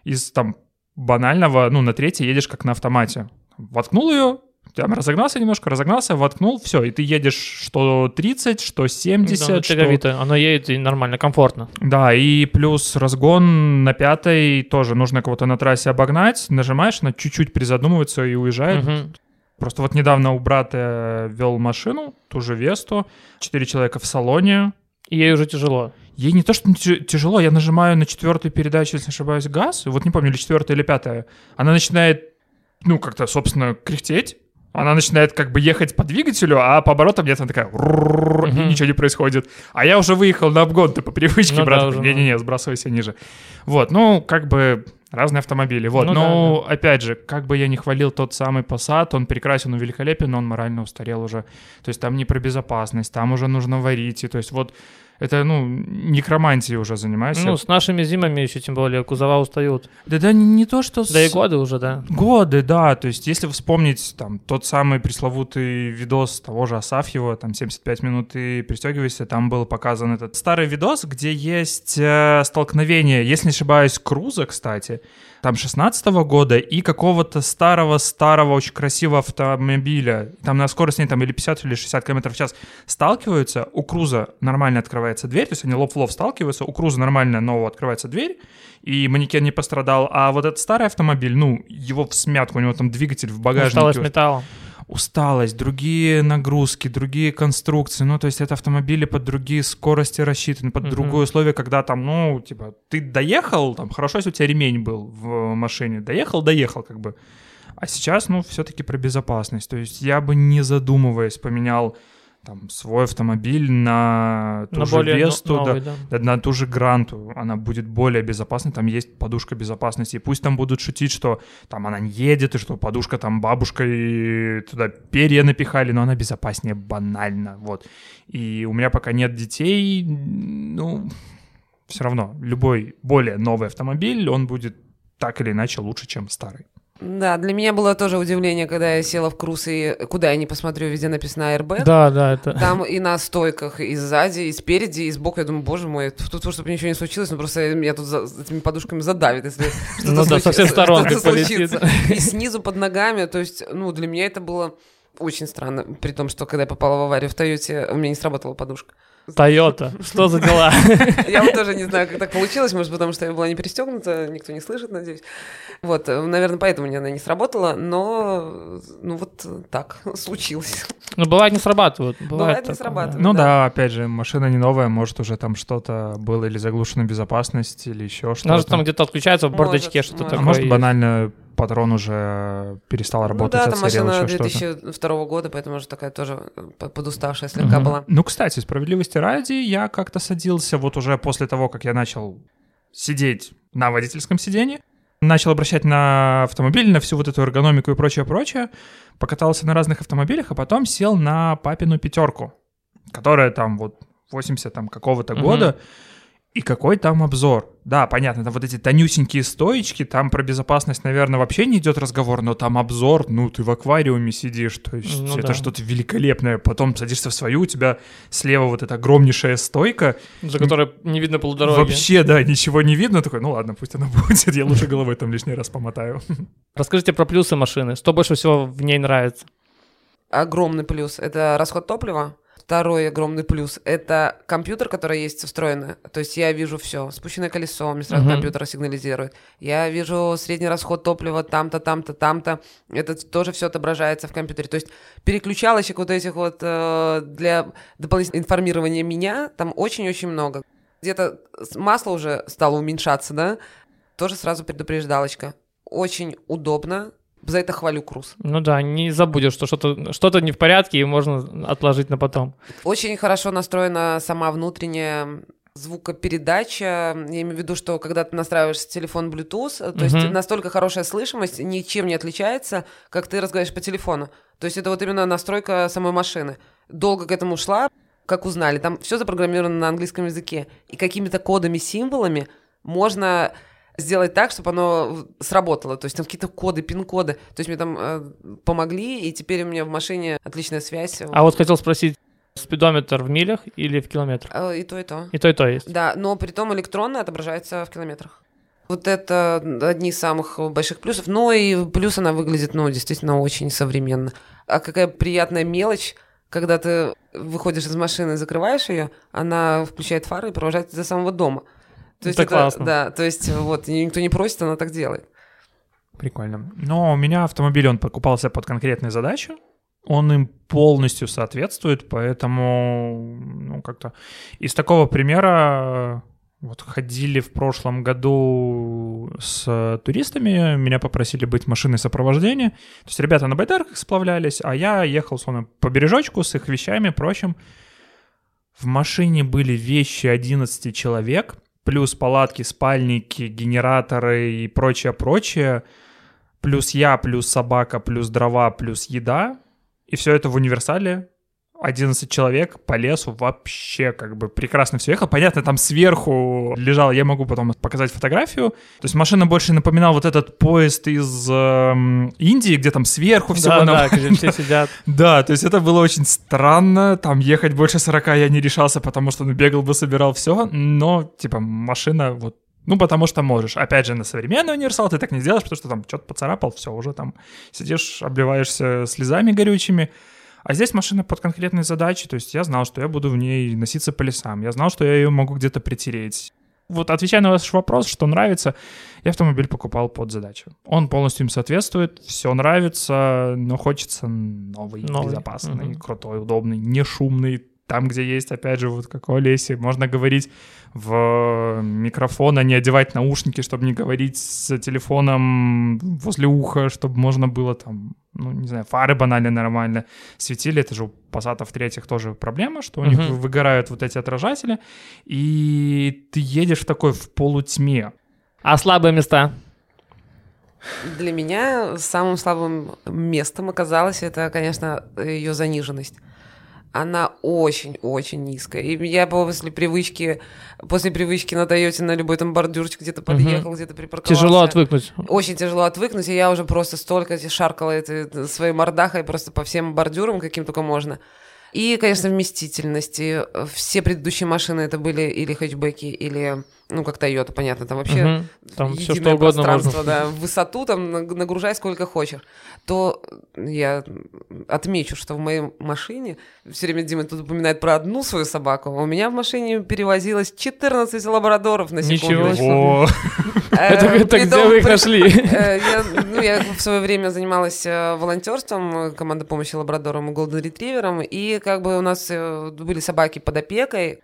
Из там банального, ну, на третьей едешь как на автомате. Воткнул ее, там разогнался немножко, разогнался, воткнул, все, и ты едешь что 30, что 70, Да, ну, что... тяговито. Оно едет и нормально, комфортно. Да, и плюс разгон на пятой тоже нужно кого-то на трассе обогнать, нажимаешь, она чуть-чуть призадумывается и уезжает. Мгм. Просто вот недавно у брата вел машину, ту же Весту, четыре человека в салоне. И ей уже тяжело. Ей не то, что тя- тяжело, я нажимаю на четвертую передачу, если не ошибаюсь, газ, вот не помню, или четвертая, или пятая. Она начинает, ну, как-то, собственно, кряхтеть. Она начинает как бы ехать по двигателю, а по оборотам нет, она такая и ничего не происходит. А я уже выехал на обгон, ты по привычке, да, брат. Не-не-не, сбрасывайся ниже. Вот, ну, как бы разные автомобили. Вот, Ну но опять же, как бы я не хвалил тот самый Passat, он прекрасен, он великолепен, но он морально устарел уже. То есть там не про безопасность, там уже нужно варить. И то есть вот это, ну, некромантией уже занимаешься. Ну, с нашими зимами еще тем более кузова устают. да, да, не, то, что... Да и с- годы уже, да. Годы, да. То есть, если вспомнить там тот самый пресловутый видос того же Асафьева, там 75 минут и пристегивайся, там был показан этот старый видос, где есть э, столкновение, если не ошибаюсь, Круза, кстати, там 16 года и какого-то старого-старого очень красивого автомобиля, там на скорости там или 50, или 60 км в час сталкиваются, у Круза нормально открывается дверь, то есть они лоб в лоб сталкиваются, у Круза нормально нового открывается дверь, и манекен не пострадал, а вот этот старый автомобиль, ну, его в смятку, у него там двигатель в багажнике. Усталость металла. Усталость, другие нагрузки, другие конструкции, ну, то есть это автомобили под другие скорости рассчитаны, под Мгм. другие условия, когда там, ну, типа, ты доехал, там, хорошо, если у тебя ремень был в машине, доехал, доехал, как бы. А сейчас, ну, все-таки про безопасность, то есть я бы, не задумываясь, поменял там свой автомобиль на ту На же более Весту, новый, да. да, на ту же Гранту, она будет более безопасной, там есть подушка безопасности, и пусть там будут шутить, что там она не едет, и что подушка там бабушка и туда перья напихали, но она безопаснее банально, вот. И у меня пока нет детей, ну, все равно, любой более новый автомобиль, он будет так или иначе лучше, чем старый. Да, для меня было тоже удивление, когда я села в круз, и куда я не посмотрю, везде написано Airbag. Да, да, это... Там и на стойках, и сзади, и спереди, и сбоку. Я думаю, боже мой, тут, тут чтобы ничего не случилось, ну просто меня тут за, этими подушками задавит, если [laughs] что-то Ну да, со всех сторон полетит. [laughs] И снизу под ногами, то есть, ну, для меня это было очень странно, при том, что когда я попала в аварию в Тойоте, у меня не сработала подушка. Тойота, что за дела? [laughs] Я вот тоже не знаю, как так получилось, может, потому что я была не перестегнута, никто не слышит, надеюсь. Вот, э, наверное, поэтому она не сработала, но, ну, вот так случилось. Ну, бывает, не срабатывают. Бывает, Бывает, не такое, срабатывает. Ну да. да. опять же, машина не новая, может уже там что-то было или заглушена безопасность, или еще что-то. Может, там где-то отключается в бардачке что-то может. А такое. может, есть. банально патрон уже перестал Ну работать, да, там машина еще что-то. 2002 года, поэтому уже такая тоже подуставшая слегка Мгм. была. Ну, кстати, справедливости ради, я как-то садился вот уже после того, как я начал сидеть на водительском сиденье, начал обращать на автомобиль, на всю вот эту эргономику и прочее-прочее, покатался на разных автомобилях, а потом сел на папину пятерку, которая там вот 80 там какого-то Мгм. года, И какой там обзор? Да, понятно, там вот эти тонюсенькие стоечки, там про безопасность, наверное, вообще не идет разговор, но там обзор, ну, ты в аквариуме сидишь, то есть Ну это да. что-то великолепное. Потом садишься в свою, у тебя слева вот эта огромнейшая стойка, За которой не видно полдороги. вообще, да, ничего не видно, такой, ну ладно, пусть она [laughs] будет, я лучше головой там лишний раз помотаю. [laughs] Расскажите про плюсы машины. Что больше всего в ней нравится? Огромный плюс – это расход топлива. Второй огромный плюс – это компьютер, который есть встроенный. То есть я вижу все. Спущенное колесо, мне сразу Мгм. компьютер сигнализирует. Я вижу средний расход топлива там-то, там-то, там-то. Это тоже все отображается в компьютере. То есть переключалочек вот этих вот э, для дополнительного информирования меня там очень-очень много. Где-то масло уже стало уменьшаться, да? Тоже сразу предупреждалочка. Очень удобно. За это хвалю Круз. Ну да, не забудешь, что что-то что не в порядке, и можно отложить на потом. Очень хорошо настроена сама внутренняя звукопередача. Я имею в виду, что когда ты настраиваешь телефон Bluetooth, э, то есть Мгм. настолько хорошая слышимость, ничем не отличается, как ты разговариваешь по телефону. То есть это вот именно настройка самой машины. Долго к этому шла, как узнали. Там все запрограммировано на английском языке. И какими-то кодами, символами можно сделать так, чтобы оно сработало. То есть там какие-то коды, пин-коды. То есть мне там э, помогли, и теперь у меня в машине отличная связь. А вот хотел спросить, спидометр в милях или в километрах? Э, И то, и то. И то, и то есть. Да, но при том электронно отображается в километрах. Вот это одни из самых больших плюсов. Но и плюс она выглядит, ну, действительно очень современно. А какая приятная мелочь, когда ты выходишь из машины, закрываешь ее, она включает фары и провожает до самого дома. То есть Это классно. Да, то есть вот, никто не просит, она так делает. Прикольно. Но у меня автомобиль, он покупался под конкретные задачи, он им полностью соответствует, поэтому, ну, как-то... Из такого примера вот ходили в прошлом году с туристами, меня попросили быть машиной сопровождения. То есть ребята на байдарках сплавлялись, а я ехал, условно, по бережочку с их вещами, прочим. В машине были вещи 11 человек, плюс палатки, спальники, генераторы и прочее-прочее, плюс я, плюс собака, плюс дрова, плюс еда. И все это в универсале. 11 человек по лесу вообще как бы прекрасно все ехало. Понятно, там сверху лежал, я могу потом показать фотографию. То есть машина больше напоминала вот этот поезд из эм, Индии, где там сверху все Да, да, где все сидят. [laughs] да, то есть это было очень странно, там ехать больше 40 я не решался, потому что ну, бегал бы, собирал все, но, типа, машина вот ну, потому что можешь. Опять же, на современный универсал ты так не сделаешь, потому что там что-то поцарапал, все, уже там сидишь, обливаешься слезами горючими. А здесь машина под конкретные задачи, то есть я знал, что я буду в ней носиться по лесам, я знал, что я ее могу где-то притереть. Вот отвечая на ваш вопрос, что нравится, я автомобиль покупал под задачу. Он полностью им соответствует, все нравится, но хочется новый, Новый, безопасный, мгм. крутой, удобный, не шумный. Там, где есть, опять же, вот как в Олесе, можно говорить в микрофон, а не одевать наушники, чтобы не говорить с телефоном возле уха, чтобы можно было там, ну, не знаю, фары банально нормально светили. Это же у Passat третьих тоже проблема, что у них Мгм. выгорают вот эти отражатели, и ты едешь в такой в полутьме. А слабые места? Для меня самым слабым местом оказалось это, конечно, ее заниженность. Она очень-очень низкая. И я после привычки, после привычки на Тойоте на любой там бордюрчик где-то подъехал, где-то припарковался. Тяжело отвыкнуть. Очень тяжело отвыкнуть, и я уже просто столько шаркала этой своей мордахой просто по всем бордюрам, каким только можно. И, конечно, вместительности. Все предыдущие машины это были или хэтчбеки, или, ну, как Toyota, понятно, там вообще Мгм. Там все единое что угодно пространство, можно. да, в высоту там наг- нагружай сколько хочешь, то я отмечу, что в моей машине, все время Дима тут упоминает про одну свою собаку, а у меня в машине перевозилось 14 лабрадоров на Ничего секундочку. себе. О, Э, Это, где вы их нашли? Э, Я, ну, я в свое время занималась э, волонтерством, команда помощи лабрадорам и голден ретриверам, и как бы у нас были собаки под опекой,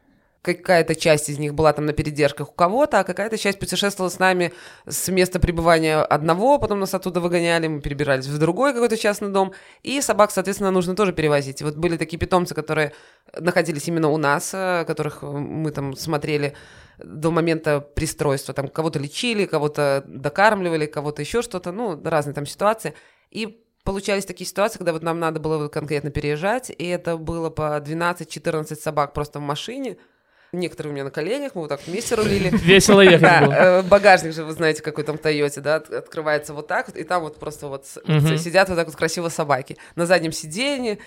какая-то часть из них была там на передержках у кого-то, а какая-то часть путешествовала с нами с места пребывания одного, потом нас оттуда выгоняли, мы перебирались в другой какой-то частный дом, и собак, соответственно, нужно тоже перевозить. Вот были такие питомцы, которые находились именно у нас, э, которых мы там смотрели до момента пристройства, там кого-то лечили, кого-то докармливали, кого-то еще что-то, ну, разные там ситуации. И получались такие ситуации, когда вот нам надо было конкретно переезжать, и это было по 12-14 собак просто в машине, Некоторые у меня на коленях, мы вот так вместе рулили. [laughs] Весело ехать Да, было. э, багажник же, вы знаете, какой там в Тойоте, да, от- открывается вот так вот, и там вот просто вот сидят вот так вот красиво собаки. На заднем сиденье.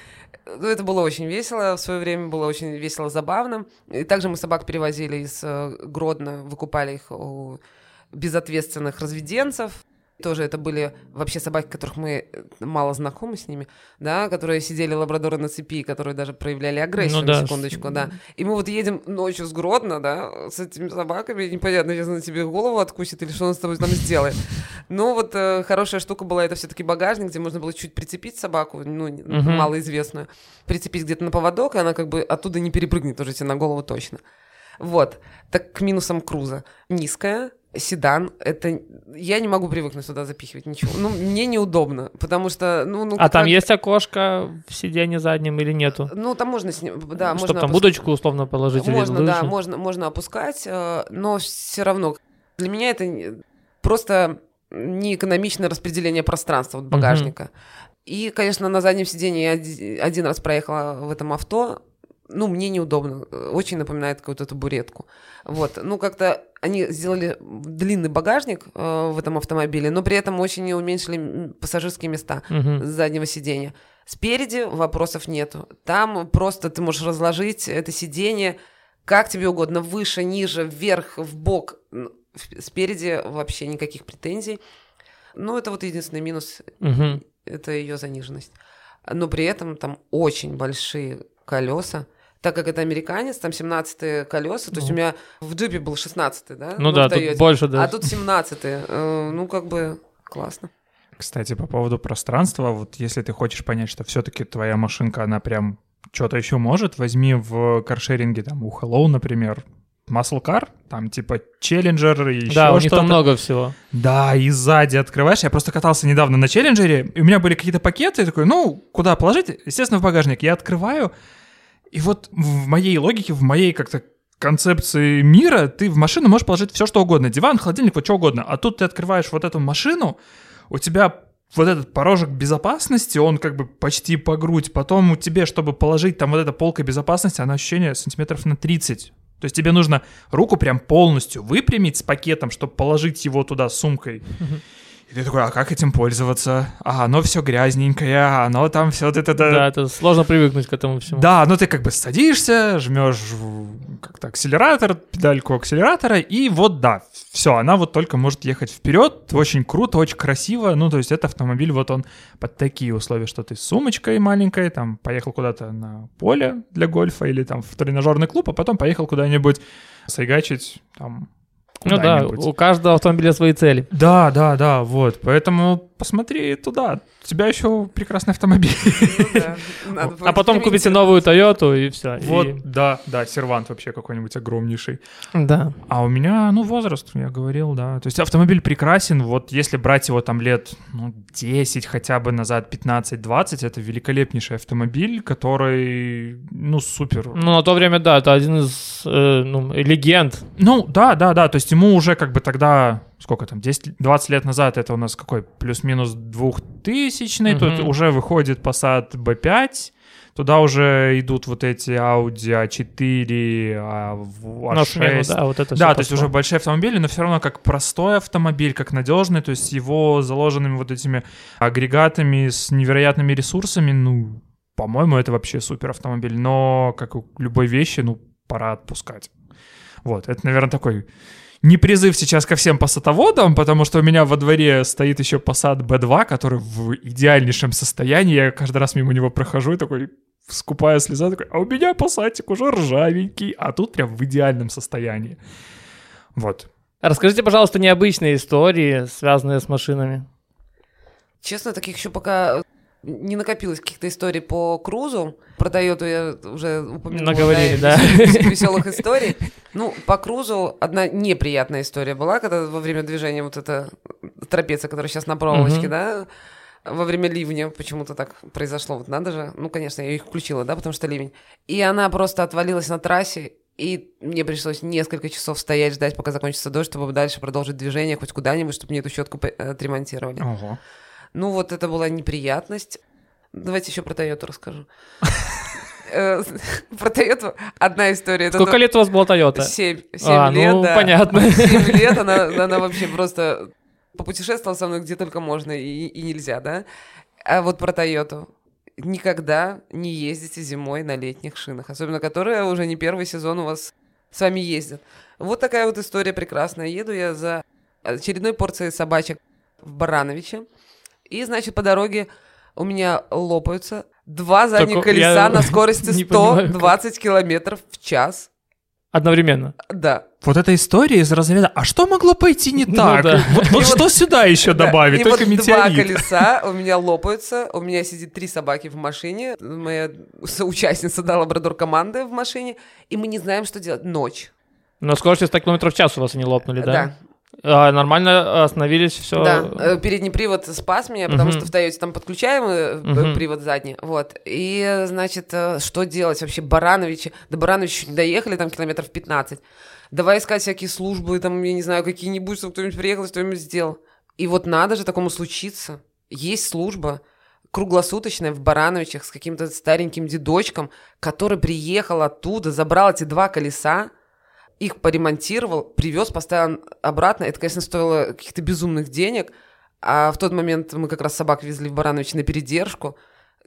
Ну, это было очень весело, в свое время было очень весело, забавно. И также мы собак перевозили из э, Гродно, выкупали их у безответственных разведенцев. Тоже это были вообще собаки, которых мы э, мало знакомы с ними, да, которые сидели лабрадоры на цепи, которые даже проявляли агрессию, Ну на да. секундочку, да. И мы вот едем ночью с Гродно, да, с этими собаками, непонятно, сейчас она тебе голову откусит или что она с тобой там сделает. Но вот э, хорошая штука была, это все-таки багажник, где можно было чуть прицепить собаку, ну, Мгм. малоизвестную, прицепить где-то на поводок, и она как бы оттуда не перепрыгнет уже тебе на голову точно. Вот. Так к минусам круза. Низкая, седан, это... Я не могу привыкнуть сюда запихивать ничего. Ну, мне неудобно, потому что... Ну, ну, А там как- есть окошко в сиденье заднем или нету? Ну, там можно с. Да, Чтобы можно там опуск- будочку условно положить можно, или да, лыжи? можно, можно опускать, э, но все равно для меня это не- просто неэкономичное распределение пространства вот, багажника. И, конечно, на заднем сиденье я оди- один раз проехала в этом авто. Ну, мне неудобно. э, Очень напоминает какую-то табуретку. Вот. Ну, как-то они сделали длинный багажник э, в этом автомобиле, но при этом очень уменьшили пассажирские места Мгм. с заднего сиденья. Спереди вопросов нету. Там просто ты можешь разложить это сиденье как тебе угодно, выше, ниже, вверх, в бок. Спереди вообще никаких претензий. Ну, это вот единственный минус, Мгм. это ее заниженность. Но при этом там очень большие колеса. Так как это американец, там 17 колеса, то есть Ну. у меня в джипе был 16 да? Ну в да, тут больше А даже. тут 17 э, Ну, как бы классно. Кстати, по поводу пространства, вот если ты хочешь понять, что все-таки твоя машинка, она прям что-то еще может, возьми в каршеринге, там, у Hello, например, Muscle Car, там типа Challenger и еще Да, у них там много всего. Да, и сзади открываешь. Я просто катался недавно на Челленджере, и у меня были какие-то пакеты, и такой, ну, куда положить? Естественно, в багажник. Я открываю, и вот в моей логике, в моей как-то концепции мира, ты в машину можешь положить все, что угодно. Диван, холодильник, вот что угодно. А тут ты открываешь вот эту машину, у тебя вот этот порожек безопасности, он как бы почти по грудь. Потом у тебе, чтобы положить там вот эта полка безопасности, она ощущение сантиметров на 30. То есть тебе нужно руку прям полностью выпрямить с пакетом, чтобы положить его туда сумкой. И ты такой, а как этим пользоваться? А, оно все грязненькое, а оно там все вот это... Да, это сложно привыкнуть к этому всему. Да, ну ты как бы садишься, жмешь как-то акселератор, педальку акселератора, и вот да, все, она вот только может ехать вперед, очень круто, очень красиво, ну то есть это автомобиль, вот он под такие условия, что ты с сумочкой маленькой, там поехал куда-то на поле для гольфа или там в тренажерный клуб, а потом поехал куда-нибудь сайгачить там Ну да, у каждого автомобиля свои цели. Да, да, да, вот. Поэтому посмотри туда. У тебя еще прекрасный автомобиль. Ну да, [laughs] А потом купите новую Тойоту и все. Вот, да, да, сервант вообще какой-нибудь огромнейший. Да. А у меня, ну, возраст, я говорил, да. То есть автомобиль прекрасен, вот если брать его там лет, ну, 10 хотя бы назад, 15-20, это великолепнейший автомобиль, который, ну, супер. Ну, на то время, да, это один из э, ну, легенд. Ну, да, да, да, то есть ему уже как бы тогда, сколько там, 10-20 лет назад, это у нас какой, плюс-минус 2000 тут Мгм. уже выходит Passat B5, туда уже идут вот эти Audi A4, а, в- На смену, A6. да, вот это Да, то есть уже большие автомобили, но все равно как простой автомобиль, как надежный, то есть его заложенными вот этими агрегатами, с невероятными ресурсами, ну, по-моему, это вообще супер автомобиль, но как у любой вещи, ну, пора отпускать. Вот, это, наверное, такой не призыв сейчас ко всем пассатоводам, потому что у меня во дворе стоит еще Passat B2, который в идеальнейшем состоянии. Я каждый раз мимо него прохожу и такой скупая слеза, такой, а у меня пассатик уже ржавенький, а тут прям в идеальном состоянии. Вот. Расскажите, пожалуйста, необычные истории, связанные с машинами. Честно, таких еще пока не накопилось каких-то историй по крузу. Про Тойоту я уже упомянула. Наговорили, да. Веселых историй. Ну, по крузу одна неприятная история была, когда во время движения вот эта трапеция, которая сейчас на проволочке, Мгм. да, во время ливня почему-то так произошло. Вот надо же. Ну, конечно, я их включила, да, потому что ливень. И она просто отвалилась на трассе, и мне пришлось несколько часов стоять, ждать, пока закончится дождь, чтобы дальше продолжить движение хоть куда-нибудь, чтобы мне эту щетку по- отремонтировали. Ну, вот это была неприятность. Давайте еще про Тойоту расскажу. [laughs] Э, Про Тойоту одна история. Сколько лет у вас была Toyota? Семь. Семь А, лет, ну, понятно. [laughs] Семь [laughs] лет она, вообще просто попутешествовала со мной где только можно и нельзя, да? А вот про Тойоту. Никогда не ездите зимой на летних шинах, особенно которые уже не первый сезон у вас с вами ездят. Вот такая вот история прекрасная. Еду я за очередной порцией собачек в Барановиче. И, значит, по дороге у меня лопаются два задних Только колеса я на скорости [laughs] не понимаю, как. 120 километров в час. Одновременно. Да. Вот эта история из разряда «А что могло пойти не Ну так?» да. Вот, вот И вот- что сюда еще [laughs] Да, добавить? И Только вот два метеорит. колеса [laughs] у меня лопаются, у меня сидит три собаки в машине, моя соучастница дала брадор команды в машине, и мы не знаем, что делать. Ночь. На скорости 100 км в час у вас они лопнули, да? Да, А, нормально остановились, все. да. Э, Передний привод спас меня, потому Мгм. что в Тойоте там подключаемый э, Мгм. привод задний. Вот. И, значит, э, что делать вообще? Барановичи. До Барановича не доехали, там километров 15. Давай искать всякие службы, там, я не знаю, какие-нибудь, чтобы кто-нибудь приехал, что-нибудь сделал. И вот надо же такому случиться. Есть служба круглосуточная в Барановичах с каким-то стареньким дедочком, который приехал оттуда, забрал эти два колеса, их поремонтировал, привез, поставил обратно. Это, конечно, стоило каких-то безумных денег. А в тот момент мы как раз собак везли в Барановичи на передержку.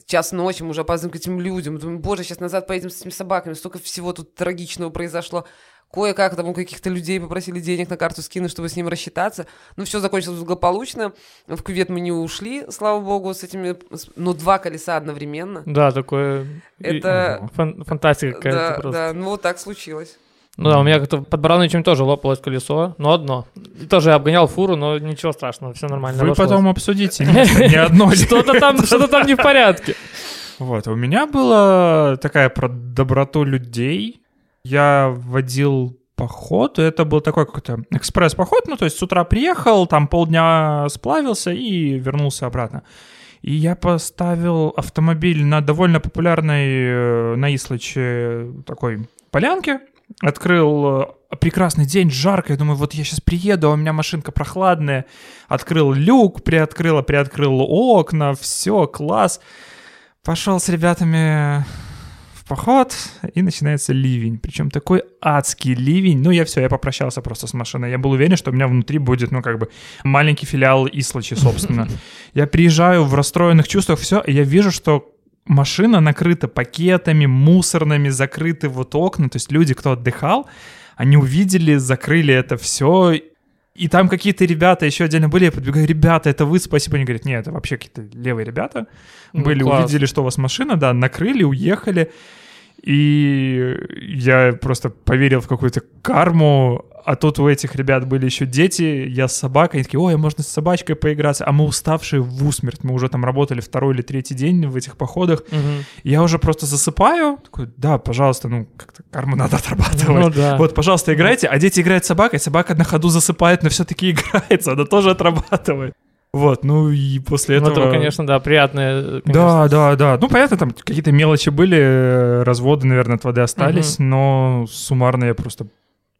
Час ночи мы уже опаздываем к этим людям. Думаем, боже, сейчас назад поедем с этими собаками. Столько всего тут трагичного произошло. Кое-как там у каких-то людей попросили денег на карту скинуть, чтобы с ним рассчитаться. Ну, все закончилось благополучно. В кювет мы не ушли, слава богу, с этими... Ну, два колеса одновременно. Да, такое... Это... фан- фантастика какая-то Да, просто. да, ну вот так случилось. Ну да, у меня как-то под Барановичем тоже лопалось колесо, но одно. Тоже я обгонял фуру, но ничего страшного, все нормально. Вы обошлось. потом обсудите, [laughs] не одно. Что-то там, [laughs] что-то там не в порядке. Вот, у меня была такая про доброту людей. Я водил поход, это был такой какой-то экспресс-поход, ну, то есть с утра приехал, там полдня сплавился и вернулся обратно. И я поставил автомобиль на довольно популярной э, на Ислаче такой полянке, открыл э, прекрасный день, жарко, я думаю, вот я сейчас приеду, а у меня машинка прохладная, открыл люк, приоткрыл, приоткрыл окна, все, класс. Пошел с ребятами в поход, и начинается ливень. Причем такой адский ливень. Ну, я все, я попрощался просто с машиной. Я был уверен, что у меня внутри будет, ну, как бы, маленький филиал Ислачи, собственно. [laughs] Я приезжаю в расстроенных чувствах, все, и я вижу, что машина накрыта пакетами, мусорными, закрыты вот окна. То есть люди, кто отдыхал, они увидели, закрыли это все, и там какие-то ребята еще отдельно были, я подбегаю, ребята, это вы, спасибо. Они говорят, нет, это вообще какие-то левые ребята. Ну, были, класс. увидели, что у вас машина, да, накрыли, уехали. И я просто поверил в какую-то карму, а тут у этих ребят были еще дети, я с собакой, они такие, ой, а можно с собачкой поиграться, а мы уставшие в усмерть, мы уже там работали второй или третий день в этих походах, Мгм. я уже просто засыпаю, такой, да, пожалуйста, ну, как-то карму надо отрабатывать. Ну да. Вот, пожалуйста, играйте, а дети играют с собакой, собака на ходу засыпает, но все-таки играется, она тоже отрабатывает. Вот, ну и после Ну, этого... это, конечно, да, приятное. конечно. Да, да, да. Ну, понятно, там какие-то мелочи были, э, разводы, наверное, от воды остались, но суммарно я просто...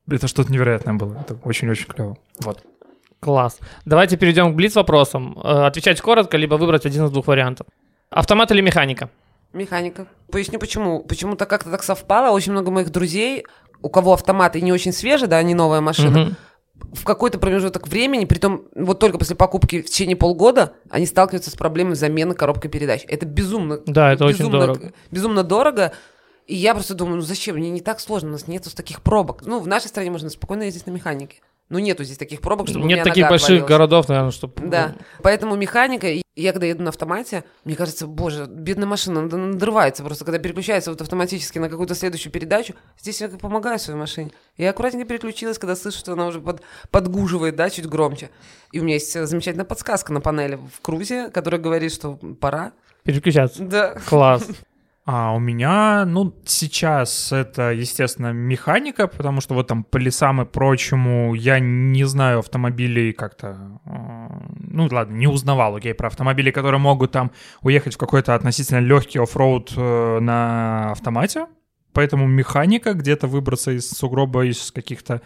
Это что-то невероятное было. Это очень-очень клево. Вот. Класс. Давайте перейдем к блиц-вопросам. Э, Отвечать коротко, либо выбрать один из двух вариантов. Автомат или механика? Механика. Поясню почему. Почему-то как-то так совпало. Очень много моих друзей, у кого автоматы не очень свежие, да, не новая машина, Мгм. В какой-то промежуток времени, притом вот только после покупки в течение полгода, они сталкиваются с проблемой замены коробкой передач. Это безумно, Да, это очень безумно, дорого. безумно дорого. И я просто думаю, ну зачем? Мне не так сложно, у нас нету таких пробок. Ну, в нашей стране можно спокойно ездить на механике. Ну, нету здесь таких пробок, чтобы Нет таких больших отвалилась. городов, наверное, чтобы... Да, поэтому механика, я когда еду на автомате, мне кажется, боже, бедная машина, она надрывается просто, когда переключается вот автоматически на какую-то следующую передачу, здесь я помогаю своей машине. Я аккуратненько переключилась, когда слышу, что она уже под, подгуживает, да, чуть громче. И у меня есть э, замечательная подсказка на панели в крузе, которая говорит, что пора. Переключаться. Да. Класс. А у меня, ну, сейчас это, естественно, механика, потому что вот там по лесам и прочему я не знаю автомобилей как-то... э, Ну, ладно, не узнавал, окей, про автомобили, которые могут там уехать в какой-то относительно легкий оффроуд э, на автомате. Поэтому механика где-то выбраться из сугроба, из каких-то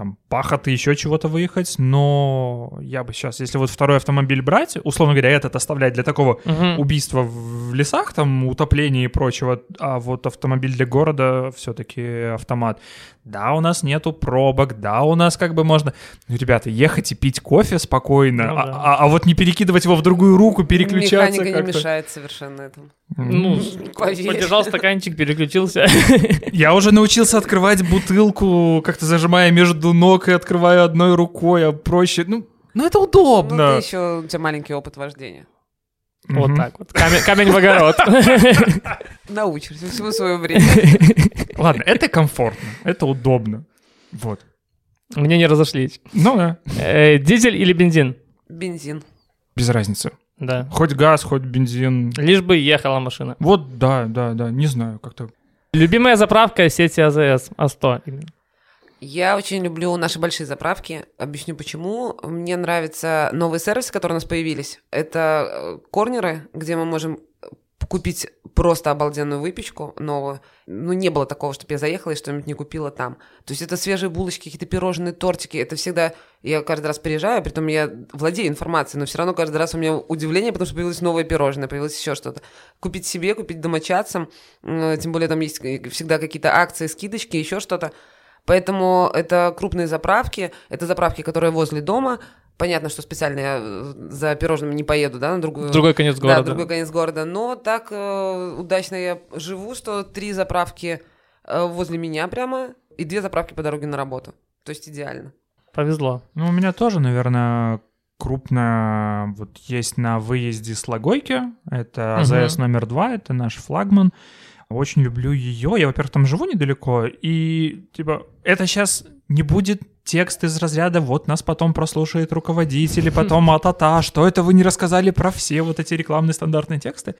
там пахоты, еще чего-то выехать, но я бы сейчас, если вот второй автомобиль брать, условно говоря, этот оставлять для такого Мгм. убийства в лесах, там, утопления и прочего, а вот автомобиль для города все-таки автомат. Да, у нас нету пробок, да, у нас как бы можно... Ну, ребята, ехать и пить кофе спокойно, Ну а, да. а- а вот не перекидывать его в другую руку, переключаться Механика не мешает совершенно этому. Ну, [laughs] Поверь. подержал стаканчик, переключился. [laughs] Я уже научился открывать бутылку, как-то зажимая между ног и открываю одной рукой, а проще... Ну, ну это Ну, удобно. ты еще, у тебя маленький опыт вождения. Вот Мгм. так вот. Камень камень в огород. [laughs] Научишься всему свое время. Ладно, это комфортно, это удобно. Вот. Мне не разошлись. Ну да. Э, Дизель или бензин? Бензин. Без разницы. Да. Хоть газ, хоть бензин. Лишь бы ехала машина. Вот, да, да, да, не знаю, как-то... Любимая заправка сети АЗС, А100. именно. Я очень люблю наши большие заправки. Объясню почему. Мне нравятся новые сервисы, которые у нас появились. Это э, корнеры, где мы можем купить просто обалденную выпечку новую. Ну, не было такого, чтобы я заехала и что-нибудь не купила там. То есть это свежие булочки, какие-то пирожные, тортики. Это всегда... Я каждый раз приезжаю, при том я владею информацией, но все равно каждый раз у меня удивление, потому что появилось новое пирожное, появилось еще что-то. Купить себе, купить домочадцам. Тем более там есть всегда какие-то акции, скидочки, еще что-то. Поэтому это крупные заправки, это заправки, которые возле дома. Понятно, что специально я э, за пирожными не поеду, да, на другую... Другой конец Да, города. другой конец города. Но так э, удачно я живу, что три заправки э, возле меня прямо и две заправки по дороге на работу. То есть идеально. Повезло. Ну, у меня тоже, наверное, крупно вот есть на выезде с Логойки. Это. АЗС номер два, это наш флагман. Очень люблю ее. Я, во-первых, там живу недалеко, и, типа, это сейчас не будет текст из разряда «вот нас потом прослушает руководитель, и потом а-та-та, что это вы не рассказали про все вот эти рекламные стандартные тексты?»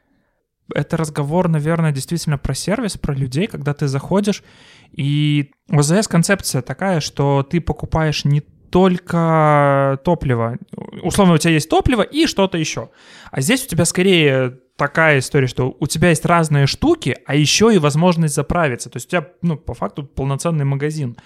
Это разговор, наверное, действительно про сервис, про людей, когда ты заходишь, и у АЗС концепция такая, что ты покупаешь не только топливо. Условно, у тебя есть топливо и что-то еще. А здесь у тебя скорее такая история, что у тебя есть разные штуки, а еще и возможность заправиться. То есть у тебя, ну, по факту, полноценный магазин.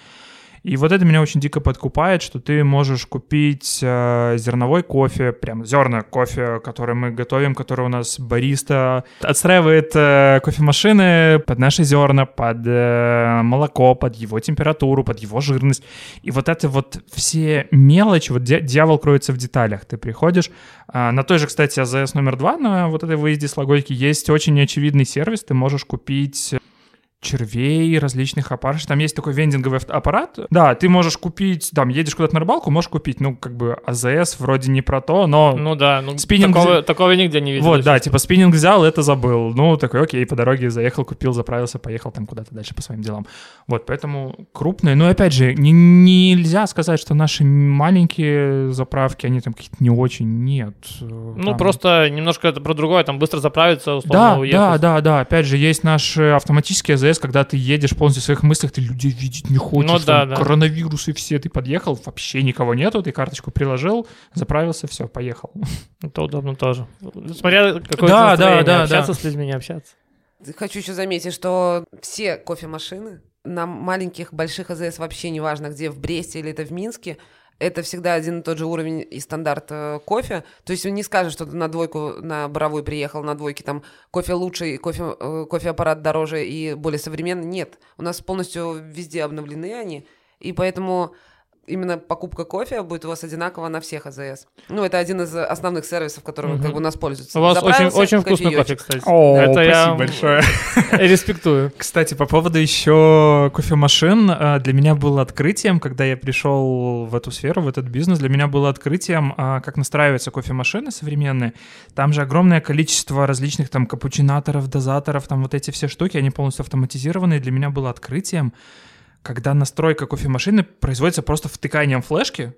И вот это меня очень дико подкупает, что ты можешь купить э, зерновой кофе, прям зерна кофе, который мы готовим, который у нас бариста отстраивает э, кофемашины под наши зерна, под э, молоко, под его температуру, под его жирность. И вот это вот все мелочи, вот дья- дьявол кроется в деталях. Ты приходишь, а, на той же, кстати, АЗС номер два, на вот этой выезде с логойки, есть очень очевидный сервис, ты можешь купить червей, различных опарышей. Там есть такой вендинговый аппарат. Да, ты можешь купить, там, едешь куда-то на рыбалку, можешь купить, ну, как бы АЗС вроде не про то, но... Ну да, ну, Спиннинг такого, такого нигде не видел. вот, да, типа спиннинг взял, это забыл. Ну, такой, окей, по дороге заехал, купил, заправился, поехал там куда-то дальше по своим делам. Вот, поэтому крупные. Но, опять же, не- нельзя сказать, что наши маленькие заправки, они там какие-то не очень, нет. Ну, просто немножко это про другое, там быстро заправиться, условно, Да, уехать. да, да, да. Опять же, есть наш э, автоматический АЗС, когда ты едешь полностью в своих мыслях, ты людей видеть не хочешь. Ну да, да. Коронавирусы все, ты подъехал, вообще никого нету, ты карточку приложил, заправился, все, поехал. Это удобно тоже. Смотря какое Да, да, да, общаться да. с людьми, не общаться. Хочу еще заметить, что все кофемашины на маленьких, больших АЗС вообще не важно, где в Бресте или это в Минске, это всегда один и тот же уровень и стандарт э, кофе. То есть он не скажет, что ты на двойку, на Боровой приехал, на двойке там кофе лучше, и кофе, э, кофеаппарат дороже и более современный. Нет, у нас полностью везде обновлены они, и поэтому именно покупка кофе будет у вас одинаково на всех АЗС. Ну, это один из основных сервисов, которым Мгм. как бы у нас пользуются. У вас очень, очень вкусный кофе, кстати. О, это я спасибо большое. [laughs] респектую. Кстати, по поводу еще кофемашин, э, для меня было открытием, когда я пришел в эту сферу, в этот бизнес, для меня было открытием, а, как настраиваются кофемашины современные. Там же огромное количество различных там капучинаторов, дозаторов, там вот эти все штуки, они полностью автоматизированы. И для меня было открытием, когда настройка кофемашины производится просто втыканием флешки,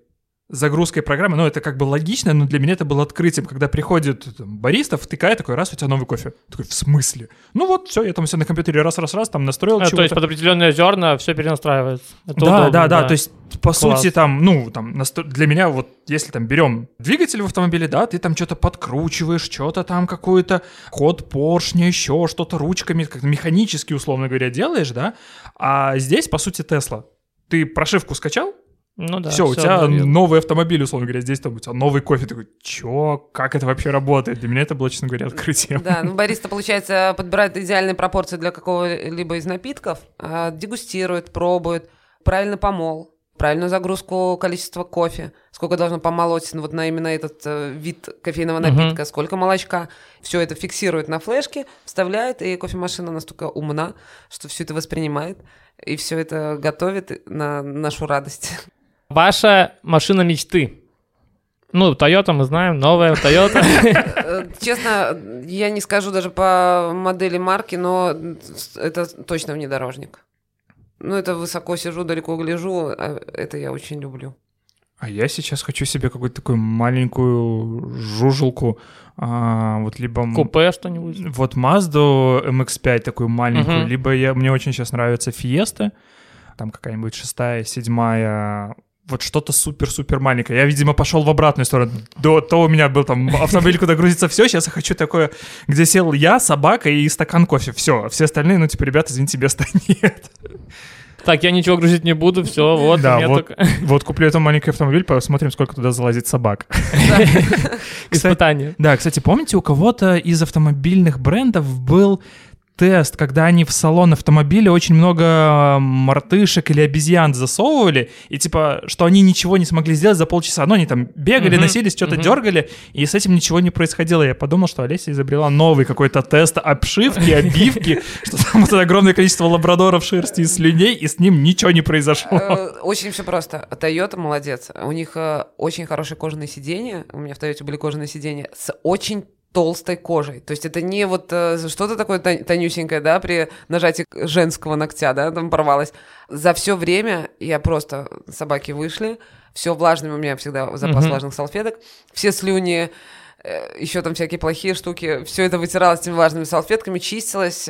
загрузкой программы, ну, это как бы логично, но для меня это было открытием, когда приходит там, бариста, втыкает такой, раз, у тебя новый кофе. Такой, в смысле? Ну вот, все, я там все на компьютере раз-раз-раз, там настроил А, чего-то. то есть под определенные зерна все перенастраивается. Это да, удобно, да, да, то есть, по Класс. сути, там, ну, там, для меня вот, если там берем двигатель в автомобиле, да, ты там что-то подкручиваешь, что-то там какой-то ход поршня, еще что-то ручками, как механически, условно говоря, делаешь, да, а здесь, по сути, Тесла. Ты прошивку скачал, Ну да. все, у всё тебя обновил. новый автомобиль, условно говоря, здесь там у тебя новый кофе, ты такой, чё, как это вообще работает? Для меня это было, честно говоря, открытием. Да, ну бариста, получается, подбирает идеальные пропорции для какого-либо из напитков, а, дегустирует, пробует, правильно помол, правильную загрузку количества кофе, сколько должно помолоть ну, вот на именно этот э, вид кофейного напитка, сколько молочка. Все это фиксирует на флешке, вставляет, и кофемашина настолько умна, что все это воспринимает, и все это готовит на нашу радость. Ваша машина мечты. Ну, Toyota мы знаем, новая Toyota. [laughs] [laughs] Честно, я не скажу даже по модели марки, но это точно внедорожник. Ну, это высоко сижу, далеко гляжу, а это я очень люблю. А я сейчас хочу себе какую-то такую маленькую жужелку, а, вот либо... Купе что-нибудь. Вот Mazda MX-5 такую маленькую, Мгм. либо я, мне очень сейчас нравится Fiesta, там какая-нибудь шестая, седьмая, вот что-то супер-супер маленькое. Я, видимо, пошел в обратную сторону. До того у меня был там автомобиль, куда грузится все, сейчас я хочу такое, где сел я, собака и стакан кофе. Все, все остальные, ну, типа, ребята, извините, места нет. Так, я ничего грузить не буду, все, вот. Да, вот. только [laughs] Вот куплю этот маленький автомобиль, посмотрим, сколько туда залазит собак. [laughs] Испытание. Да, кстати, помните, у кого-то из автомобильных брендов был тест, когда они в салон автомобиля очень много мартышек или обезьян засовывали, и типа, что они ничего не смогли сделать за полчаса. Ну, они там бегали, Мгм, носились, что-то мгм. дергали, и с этим ничего не происходило. Я подумал, что Олеся изобрела новый какой-то тест обшивки, обивки, [laughs] что там вот огромное количество лабрадоров, шерсти и слюней, и с ним ничего не произошло. Э, Очень все просто. Toyota молодец. У них э, очень хорошие кожаные сиденья. У меня в Toyota были кожаные сиденья с очень толстой кожей. То есть это не вот э, что-то такое тон- тонюсенькое, да, при нажатии женского ногтя, да, там порвалось. За все время я просто, собаки вышли, все влажными, у меня всегда запас Мгм. влажных салфеток, все слюни, еще там всякие плохие штуки, все это вытиралось этими влажными салфетками, чистилось.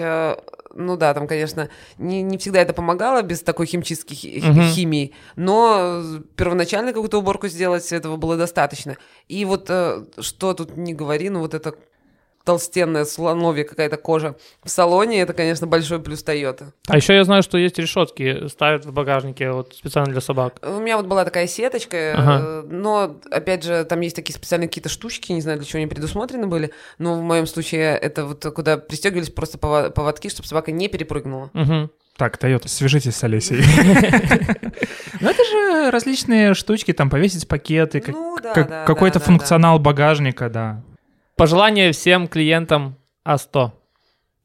Э, Ну да, там, конечно, не, не всегда это помогало без такой химчистки, хи- Мгм. химии, но первоначально какую-то уборку сделать этого было достаточно. И вот э, что тут не говори, ну вот это толстенная слоновья какая-то кожа в салоне, это, конечно, большой плюс Toyota. А еще я знаю, что есть решетки, ставят в багажнике вот специально для собак. У меня вот была такая сеточка, э, Ага. но, опять же, там есть такие специальные какие-то штучки, не знаю, для чего они предусмотрены были, но в моем случае это вот куда пристегивались просто пово- поводки, чтобы собака не перепрыгнула. Мгм. Так, Toyota, свяжитесь с Олесей. [laughs] Ну это же различные штучки, там повесить пакеты, Ну, какой-то функционал багажника, да. Пожелание всем клиентам А100.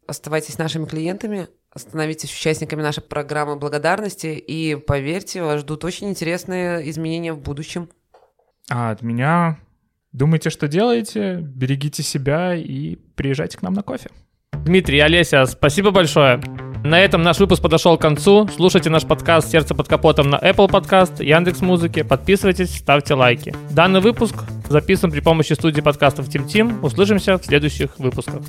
Оставайтесь нашими клиентами, становитесь участниками нашей программы благодарности, и поверьте, вас ждут очень интересные изменения в будущем. А от меня думайте, что делаете, берегите себя и приезжайте к нам на кофе. Дмитрий, Олеся, спасибо большое. На этом наш выпуск подошел к концу. Слушайте наш подкаст «Сердце под капотом» на Apple Podcast, Яндекс Музыки. Подписывайтесь, ставьте лайки. Данный выпуск записан при помощи студии подкастов Тим Тим. Услышимся в следующих выпусках.